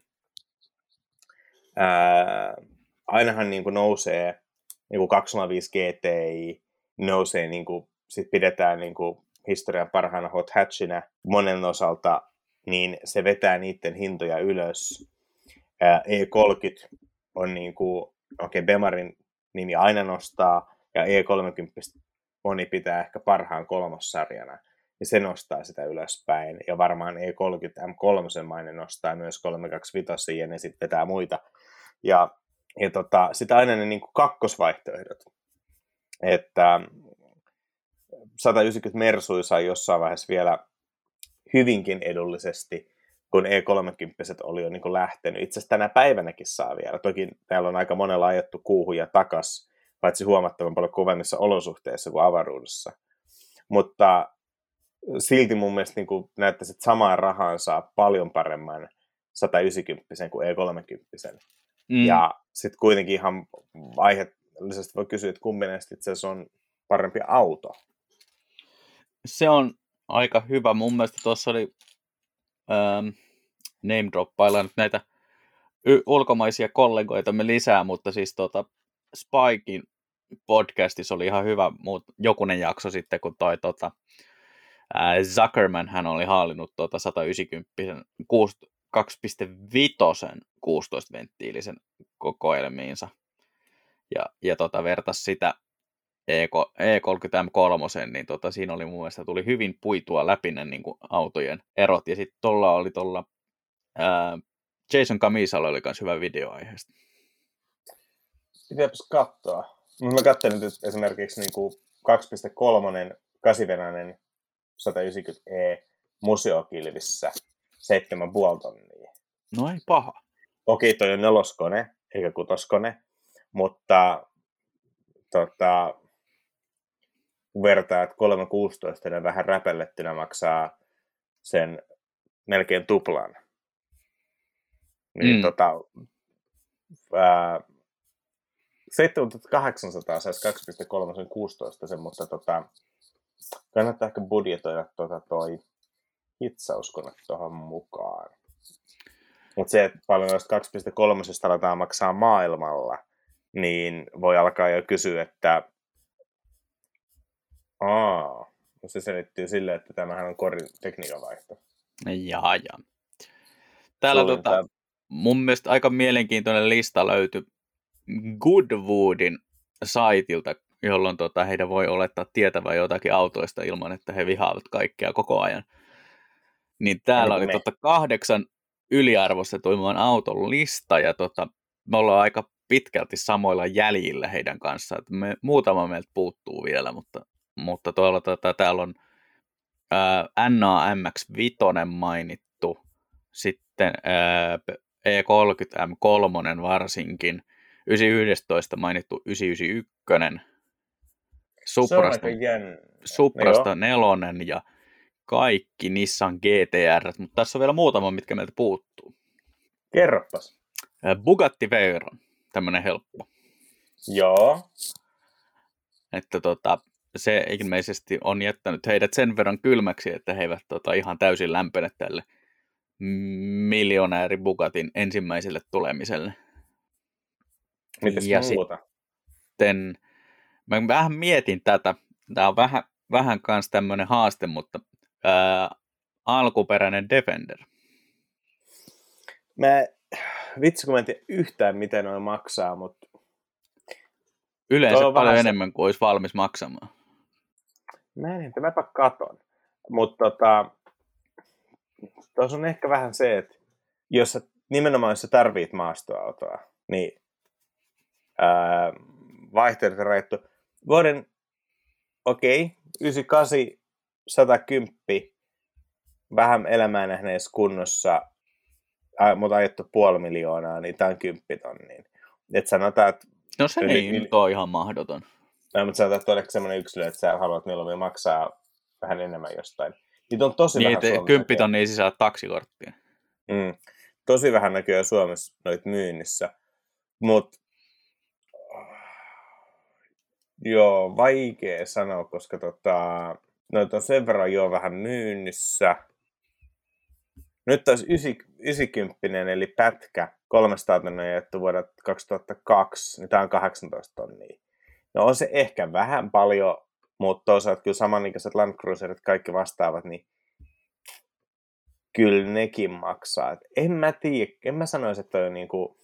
ää, ainahan niin kuin nousee niin kuin 205 GTI, nousee, niin kuin, sit pidetään niin kuin historian parhaana hot hatchina monen osalta, niin se vetää niiden hintoja ylös. E30 on niin kuin, okei, okay, Bemarin nimi aina nostaa, ja E30 moni pitää ehkä parhaan kolmossarjana, ja se nostaa sitä ylöspäin. Ja varmaan E30 M3 maine nostaa myös 325 ja ne sitten vetää muita. Ja ja tota, sitä aina ne niin kuin kakkosvaihtoehdot. Että 190 Mersui sai jossain vaiheessa vielä hyvinkin edullisesti, kun E30 oli jo niin kuin lähtenyt. Itse asiassa tänä päivänäkin saa vielä. Toki täällä on aika monella ajettu kuuhuja takas, paitsi huomattavan paljon kovemmissa olosuhteissa kuin avaruudessa. Mutta silti mun mielestä niin kuin näyttäisi, että samaan rahaan saa paljon paremman 190 kuin E30. Mm. Ja sitten kuitenkin ihan aiheellisesti voi kysyä, että itse asiassa on parempi auto. Se on aika hyvä. Mun mielestä tuossa oli ähm, name droppailla nyt näitä y- ulkomaisia kollegoitamme lisää, mutta siis tota, Spikein podcastissa oli ihan hyvä muut, jokunen jakso sitten, kun toi tota, Ää, Zuckerman hän oli haalinnut tuota 190 2.5 16-venttiilisen kokoelmiinsa ja, ja tota, vertas sitä E30M3, niin tota, siinä oli mun mielestä tuli hyvin puitua läpi ne niin kuin, autojen erot. Ja sitten tuolla oli tuolla Jason Camisalla oli myös hyvä video aiheesta. Pitääpäs katsoa. Mä katselin nyt esimerkiksi niin kuin 2.3 kasivenäinen 190e museokilvissä 7,5 tonnia. No ei paha. Okei, toi on neloskone, eikä kutoskone, mutta tota, vertaa, että 316 ja vähän räpellettynä maksaa sen melkein tuplan. Niin mm. tota, ää, 7800 saisi 2,3 16 sen, mutta tota, kannattaa ehkä budjetoida tota toi hitsauskone tuohon mukaan. Mutta se, että paljon noista 2,3 aletaan maksaa maailmalla, niin voi alkaa jo kysyä, että Aa, no se selittyy sille, että tämähän on korin tekniikan vaihto. Jaa, jaa. Täällä tota, mun mielestä aika mielenkiintoinen lista löytyi Goodwoodin saitilta, jolloin tota, heidän voi olettaa tietävän jotakin autoista ilman, että he vihaavat kaikkea koko ajan. Niin täällä oli tota kahdeksan yliarvostetuimman auton lista, ja tota, me ollaan aika pitkälti samoilla jäljillä heidän kanssaan. Me, muutama meiltä puuttuu vielä, mutta mutta tuolla, tota, täällä on ää, NAMX5 mainittu, sitten ää, E30M3 varsinkin, 911 mainittu 991, Suprasta, Suprasta nelonen ja kaikki Nissan GTR, mutta tässä on vielä muutama, mitkä meiltä puuttuu. Kerropas. Bugatti Veyron, tämmönen helppo. Joo. Että tota, se ilmeisesti on jättänyt heidät sen verran kylmäksi, että he eivät tota, ihan täysin lämpene tälle miljonääri Bugatin ensimmäiselle tulemiselle. Mites ja muuta? Sitten, mä vähän mietin tätä. Tämä on vähän, vähän kanssa tämmöinen haaste, mutta ää, alkuperäinen Defender. Mä, vitsi kun mä en tiedä yhtään, miten noin maksaa, mutta... Yleensä paljon enemmän kuin olisi valmis maksamaan. Mä en, että mäpä katon. Mutta tota, tuossa on ehkä vähän se, että jos sä, nimenomaan jos sä tarvit maastoautoa, niin rajoittu. Vuoden, okei, okay, 98, 110, vähän elämää nähneessä kunnossa, mutta ajettu puoli miljoonaa, niin tämä on kymppitonnin. Et sanotaan, että No se yli, ei yli, nyt ole ihan mahdoton. No, mutta sanotaan, että oletko sellainen yksilö, että sä haluat mieluummin maksaa vähän enemmän jostain. Niitä on tosi niin, vähän on niin sisään taksikorttia. Mm. Tosi vähän näkyy Suomessa noita myynnissä. Mutta joo, vaikea sanoa, koska tota, noita on sen verran jo vähän myynnissä. Nyt taas 90 eli pätkä, 300 tonnia vuodelta 2002, niin tämä on 18 tonnia. No on se ehkä vähän paljon, mutta toisaalta kyllä samanikäiset Land Cruiserit, kaikki vastaavat, niin kyllä nekin maksaa. Et en mä tiedä, en mä sanoisi, että on niinku,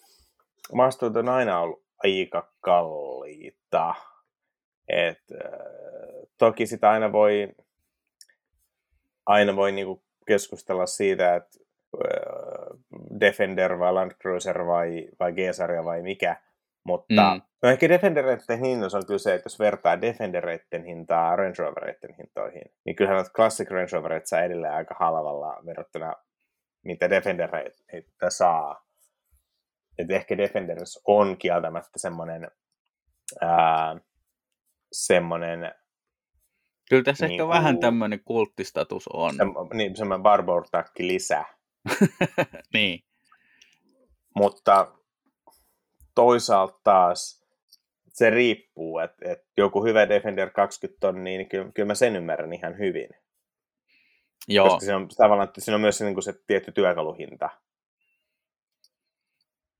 maastoit on aina ollut aika kalliita. Et, toki sitä aina voi, aina voi niinku keskustella siitä, että äh, Defender vai Land Cruiser vai, vai G-sarja vai mikä, mutta mm. no ehkä Defendereiden hinnassa on kyllä se, että jos vertaa Defendereiden hintaa Range Rovereiden hintoihin, niin kyllähän Classic Range Rovereita saa edelleen aika halvalla verrattuna mitä Defendereitä saa. Et ehkä Defenders on kieltämättä semmoinen semmoinen Kyllä tässä niin ehkä kuin, vähän tämmöinen kulttistatus on. Se, niin, semmoinen barbour-takki lisä. niin. Mutta toisaalta taas se riippuu, että, että joku hyvä Defender 20 tonnia, niin kyllä, kyllä mä sen ymmärrän ihan hyvin. Joo. Koska siinä on, tavallaan, että siinä on myös se, niin kuin se tietty työkaluhinta.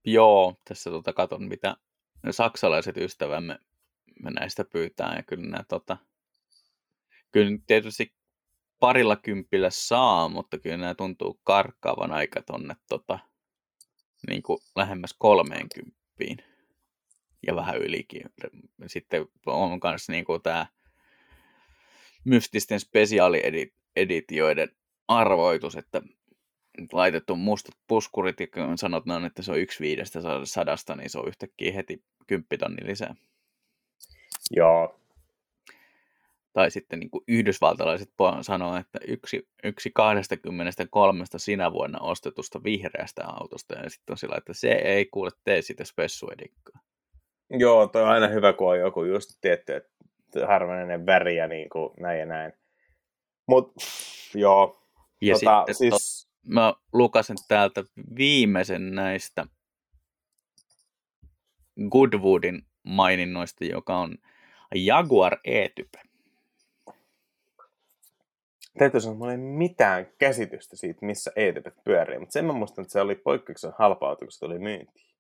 Joo, tässä tota katon, mitä saksalaiset ystävämme me näistä pyytää, ja kyllä nämä, tota, kyllä tietysti parilla kympillä saa, mutta kyllä nämä tuntuu karkkaavan aika tonne tota, niin kuin lähemmäs kolmeen kymppiin ja vähän ylikin. Sitten on myös niin kuin tämä mystisten spesiaalieditioiden arvoitus, että laitettu mustat puskurit ja kun sanotaan, että se on yksi viidestä sadasta, niin se on yhtäkkiä heti kymppitonni lisää. Joo. Tai sitten niin kuin yhdysvaltalaiset sanoo, että yksi, yksi 23 sinä vuonna ostetusta vihreästä autosta, ja sitten on sillä, että se ei kuule tee sitä spessuedikkaa. Joo, toi on aina hyvä, kun on joku just tietty, että harvinainen väri ja niin kuin näin ja näin. Mut joo. Ja tota, sitten siis... to, mä lukasin täältä viimeisen näistä Goodwoodin maininnoista, joka on Jaguar E-type. Täytyy sanoa, että mulla ei mitään käsitystä siitä, missä E-typet pyörii, mutta sen mä muistan, että se oli poikkeuksellisen halpa auto, kun se tuli myyntiin.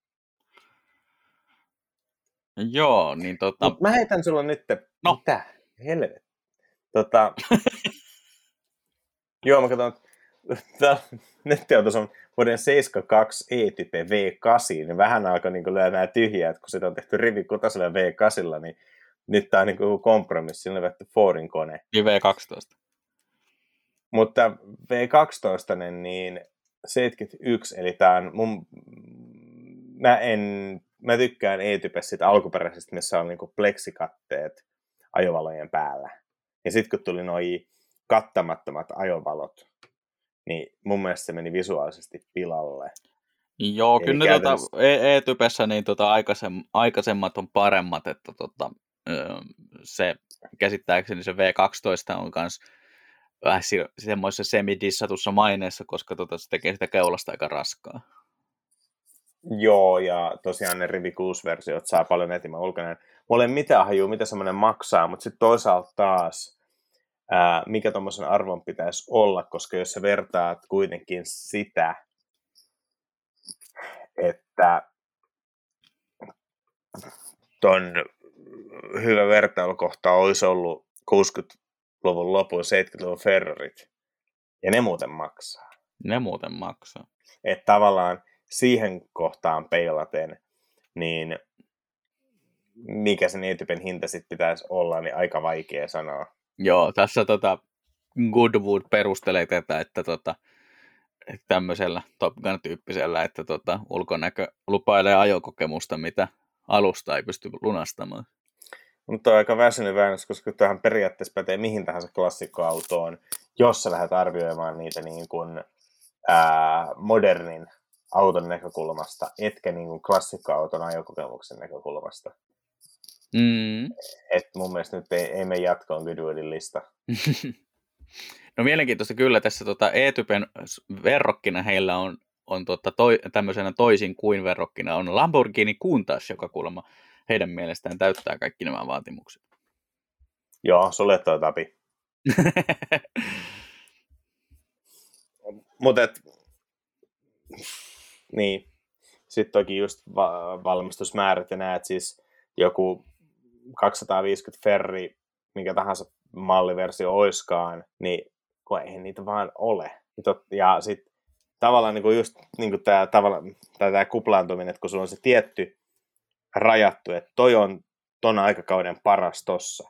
Joo, niin tota... Mut mä heitän sulla nyt, no. mitä? Helvet. Tota... Joo, mä katson, nettiautos on vuoden 72 E-type V8, niin vähän alkoi niin lyömään tyhjää, että kun sitä on tehty rivi kutasella V8, niin nyt tämä on niin kompromissi, on vetty Fordin kone. Niin V12. Mutta V12, niin 71, eli tämä on mun, mä en mä tykkään E-type siitä alkuperäisestä, missä on niinku pleksikatteet ajovalojen päällä. Ja sitten kun tuli noi kattamattomat ajovalot, niin mun mielestä se meni visuaalisesti pilalle. Joo, Eli kyllä käytännössä... tota, E-typessä niin tota aikaisem, aikaisemmat on paremmat, että tota, se käsittääkseni se V12 on myös vähän semmoisessa semidissatussa maineessa, koska tota, se tekee sitä keulasta aika raskaa. Joo, ja tosiaan ne Rivi 6-versiot saa paljon etimä ulkoneen. Mulla ei mitään hajua, mitä semmoinen maksaa, mutta sitten toisaalta taas, ää, mikä tuommoisen arvon pitäisi olla, koska jos sä vertaat kuitenkin sitä, että ton hyvä vertailukohta olisi ollut 60-luvun lopun 70-luvun Ferrarit, ja ne muuten maksaa. Ne muuten maksaa. Että tavallaan siihen kohtaan peilaten, niin mikä sen e-typen hinta sitten pitäisi olla, niin aika vaikea sanoa. Joo, tässä tota, Goodwood perustelee tätä, että tota, tämmöisellä Top Gun-tyyppisellä, että tota, ulkonäkö lupailee ajokokemusta, mitä alusta ei pysty lunastamaan. Mutta on aika väsynyt väännös, koska tähän periaatteessa pätee mihin tahansa klassikkoautoon, jos sä lähdet arvioimaan niitä niin kuin, ää, modernin auton näkökulmasta, etkä niin kuin klassikkoauton ajokokemuksen näkökulmasta. Mm. Et mun mielestä nyt ei, ei me jatkoon Goodwoodin lista. no mielenkiintoista kyllä tässä tota E-typen verrokkina heillä on, on tota toi, tämmöisenä toisin kuin verrokkina on Lamborghini Countach, joka kuulemma heidän mielestään täyttää kaikki nämä vaatimukset. Joo, sulle toi tapi. Mutta niin. Sitten toki just va- valmistusmäärät ja näet siis joku 250 ferri, minkä tahansa malliversio oiskaan, niin kun ei niitä vaan ole. Ja sitten tavallaan niin kuin just niin kuin tämä, tavallaan, tämä kuplaantuminen, että kun sulla on se tietty rajattu, että toi on ton aikakauden paras tossa,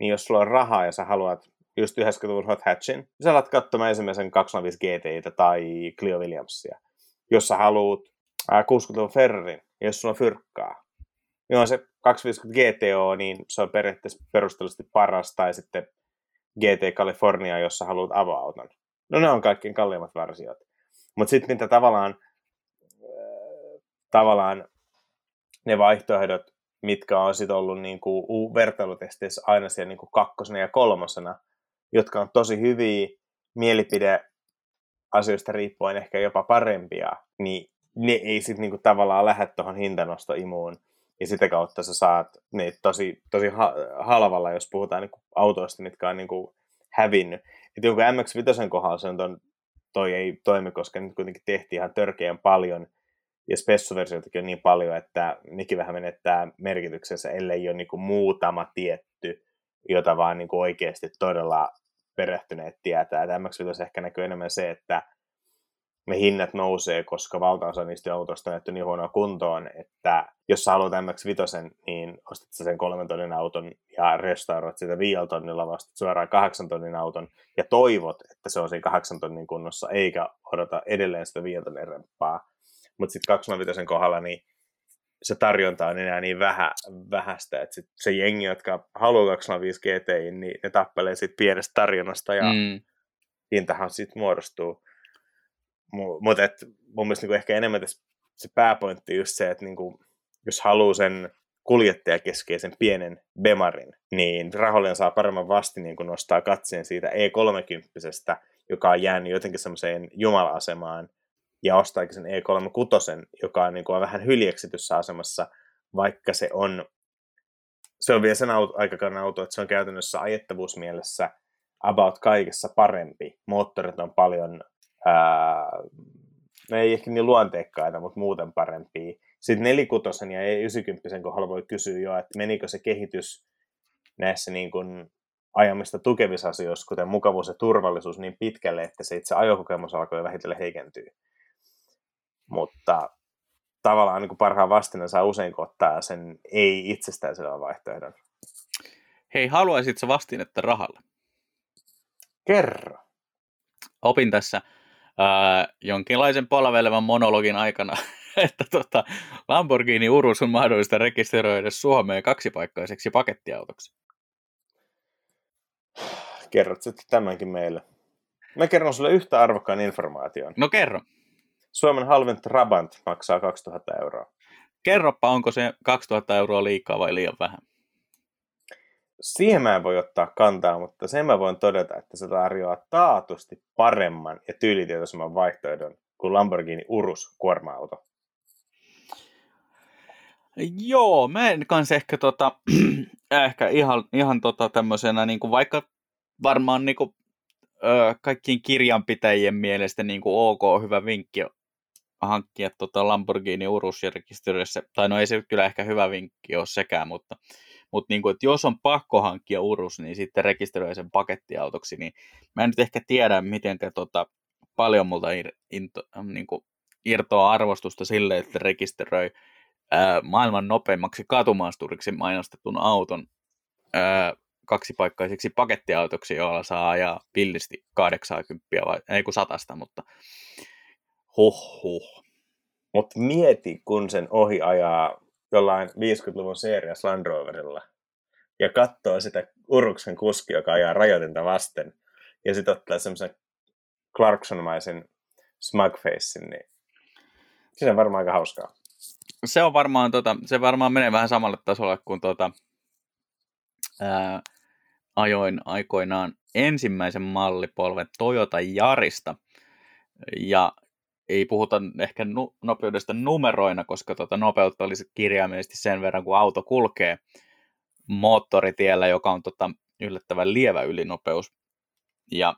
niin jos sulla on rahaa ja sä haluat just 90-luvun Hot Hatchin, niin sä alat katsomaan ensimmäisen 205 GTitä tai Clio Williamsia jos sä haluat 60-luvun Ferrarin, ja jos sulla on fyrkkaa, niin on se 250 GTO, niin se on periaatteessa perustellusti paras, tai sitten GT California, jos sä haluat avoauton. No ne on kaikkein kalliimmat versiot. Mutta sitten mitä tavallaan, tavallaan ne vaihtoehdot, mitkä on sitten ollut niin kuin vertailutesteissä aina siellä niin kuin kakkosena ja kolmosena, jotka on tosi hyviä mielipide asioista riippuen ehkä jopa parempia, niin ne ei sitten niinku tavallaan lähde tuohon hintanostoimuun. Ja sitä kautta sä saat ne tosi, tosi halvalla, jos puhutaan niinku autoista, mitkä on niinku hävinnyt. Että jonkun MX-5 kohdalla se on ton, toi ei toimi, koska nyt kuitenkin tehtiin ihan törkeän paljon, ja spessuversioitakin on niin paljon, että nekin vähän menettää merkityksensä, ellei ole niinku muutama tietty, jota vaan niinku oikeasti todella perehtyneet tietää. Että MX-5 ehkä näkyy enemmän se, että ne hinnat nousee, koska valtaosa niistä autoista on niin huonoa kuntoon, että jos sä haluat MX-5, niin ostat sen kolmen tonnin auton ja restauroit sitä viidellä tonnilla vasta suoraan kahdeksan tonnin auton ja toivot, että se on siinä kahdeksan tonnin kunnossa, eikä odota edelleen sitä viidellä tonnin remppaa. Mutta sitten 25 kohdalla niin se tarjonta on enää niin vähä, vähäistä, että sit se jengi, jotka haluaa 205 GTI, niin ne tappelee siitä pienestä tarjonnasta ja mm. hintahan sitten muodostuu. Mutta mun mielestä niinku ehkä enemmän tässä se pääpointti just se, että niinku, jos haluaa sen kuljettajakeskeisen pienen Bemarin, niin rahollinen saa paremman vastineen, kun nostaa katseen siitä E30, joka on jäänyt jotenkin semmoiseen jumala-asemaan, ja ostaakin sen E36, joka on, niin kuin, on vähän hyljeksityssä asemassa, vaikka se on, se on vielä sen auto, aikakauden auto, että se on käytännössä ajettavuusmielessä about kaikessa parempi. Moottorit on paljon, ää, ne ei ehkä niin luonteikkaita, mutta muuten parempia. Sitten 46 ja E90 kohdalla voi kysyä jo, että menikö se kehitys näissä niin kuin ajamista tukevissa asioissa, kuten mukavuus ja turvallisuus, niin pitkälle, että se itse ajokokemus alkoi vähitellen heikentyä mutta tavallaan niin kuin parhaan vastineen saa usein ottaa sen ei itsestään selvän vaihtoehdon. Hei, haluaisitko vastinetta rahalle? Kerro. Opin tässä ää, jonkinlaisen palvelevan monologin aikana, että tota, Lamborghini Urus on mahdollista rekisteröidä Suomeen kaksipaikkaiseksi pakettiautoksi. Kerrot sitten tämänkin meille. Mä kerron sulle yhtä arvokkaan informaation. No kerro. Suomen halvin Trabant maksaa 2000 euroa. Kerropa, onko se 2000 euroa liikaa vai liian vähän? Siihen mä en voi ottaa kantaa, mutta sen mä voin todeta, että se tarjoaa taatusti paremman ja tyylitietoisemman vaihtoehdon kuin Lamborghini Urus kuorma-auto. Joo, mä en kanssa ehkä, tota, ehkä ihan, ihan tota tämmöisenä, niin kuin vaikka varmaan niin kuin, ö, kaikkien kirjanpitäjien mielestä niin kuin ok, hyvä vinkki hankkia tota Lamborghini Urus ja rekisteröidä tai no ei se kyllä ehkä hyvä vinkki ole sekään, mutta, mutta niin kuin, että jos on pakko hankkia Urus, niin sitten rekisteröi sen pakettiautoksi, niin mä en nyt ehkä tiedä, miten tota, paljon multa ir, into, niin kuin, irtoa arvostusta sille, että rekisteröi ää, maailman nopeimmaksi katumaasturiksi mainostetun auton ää, kaksipaikkaiseksi pakettiautoksi, jolla saa ajaa pillisti 80 vai ei kun satasta, mutta Huhhuh. Mutta mieti, kun sen ohi ajaa jollain 50-luvun serias Land Roverilla ja katsoo sitä Uruksen kuski, joka ajaa rajoitinta vasten, ja sitten ottaa semmoisen Clarkson-maisen smugfacein, niin se on varmaan aika hauskaa. Se on varmaan, tota, se varmaan menee vähän samalle tasolle kuin tota, ää, ajoin aikoinaan ensimmäisen mallipolven Toyota Jarista. Ja ei puhuta ehkä nu- nopeudesta numeroina, koska tota nopeutta olisi kirjaimellisesti sen verran, kun auto kulkee moottoritiellä, joka on tota yllättävän lievä ylinopeus. Ja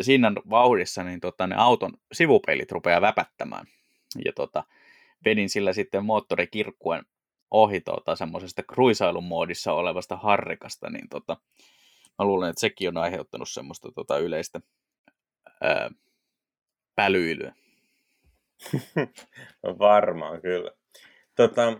siinä vauhdissa niin tota, ne auton sivupeilit rupeaa väpättämään. Ja tota, vedin sillä sitten moottorikirkkuen ohi tota, semmoisesta kruisailun moodissa olevasta harrikasta, niin tota, mä luulen, että sekin on aiheuttanut semmoista tota, yleistä ää, pälyilyä. no varmaan kyllä. Tota,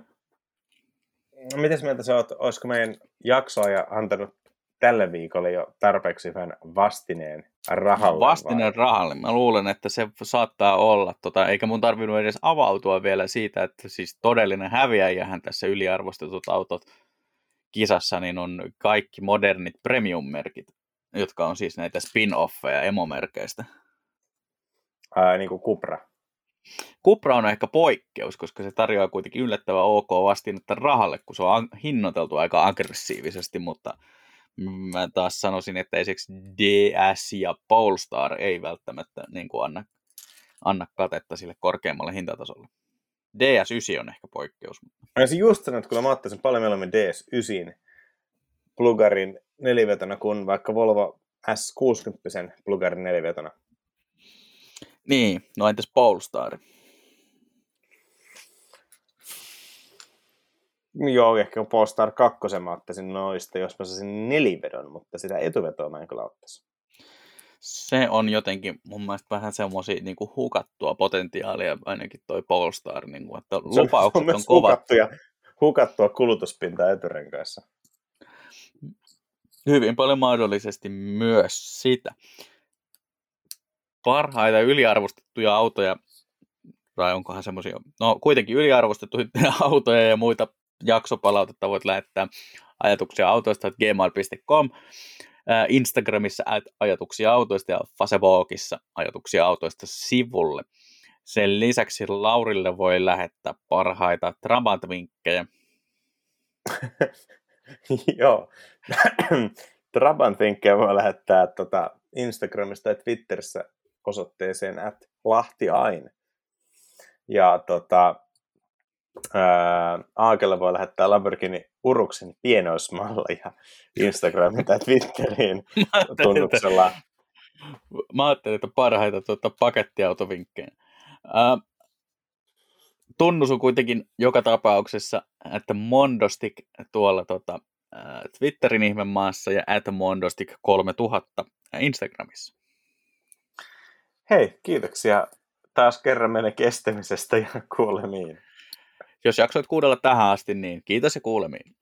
mites mieltä sä oot, olisiko meidän jaksoa antanut tälle viikolle jo tarpeeksi vähän vastineen rahalle? Vastineen vai? rahalle. Mä luulen, että se saattaa olla, tota, eikä mun tarvinnut edes avautua vielä siitä, että siis todellinen häviäjähän tässä yliarvostetut autot kisassa niin on kaikki modernit premium-merkit, jotka on siis näitä spin-offeja emomerkeistä. Ää, niin kuin Cupra. Cupra on ehkä poikkeus, koska se tarjoaa kuitenkin yllättävän ok vastinetta rahalle, kun se on hinnoiteltu aika aggressiivisesti, mutta mä taas sanoisin, että esimerkiksi DS ja Polestar ei välttämättä niin kuin anna, anna katetta sille korkeammalle hintatasolle. DS9 on ehkä poikkeus. Mä olisin just sanonut, että kun mä ottaisin paljon mieluummin DS9 plugarin nelivetona kuin vaikka Volvo S60 plugarin nelivetona. Niin, no entäs Polestar? Joo, ehkä Polestar 2 mä ottaisin noista, jos mä saisin nelivedon, mutta sitä etuvetoa mä en kyllä ottaisi. se on jotenkin mun mielestä vähän semmoisia niin hukattua potentiaalia, ainakin toi Polestar, niin kuin, että lupaukset on, on kovat. Hukattuja, hukattua kulutuspintaa eturenkaissa. Hyvin paljon mahdollisesti myös sitä. Parhaita yliarvostettuja autoja, tai onkohan semmoisia, no kuitenkin yliarvostettuja autoja ja muita jaksopalautetta voit lähettää ajatuksia autoista gmail.com. Instagramissa at ajatuksia autoista ja Facebookissa ajatuksia autoista sivulle. Sen lisäksi Laurille voi lähettää parhaita Trabant-vinkkejä. Joo. Trabant-vinkkejä voi lähettää tota Instagramista ja Twitterissä osoitteeseen at lahtiain. Ja tota, Aakelle voi lähettää Lamborghini Uruksen pienoismalleja Instagramiin tai Twitteriin tunnuksella. Mä ajattelin, että parhaita tuota, pakettiautovinkkejä. Ää, tunnus on kuitenkin joka tapauksessa, että Mondostik tuolla tota, ää, Twitterin ihmemaassa ja at Mondostik 3000 Instagramissa. Hei, kiitoksia taas kerran meidän kestämisestä ja kuulemiin. Jos jaksoit kuudella tähän asti, niin kiitos ja kuulemiin.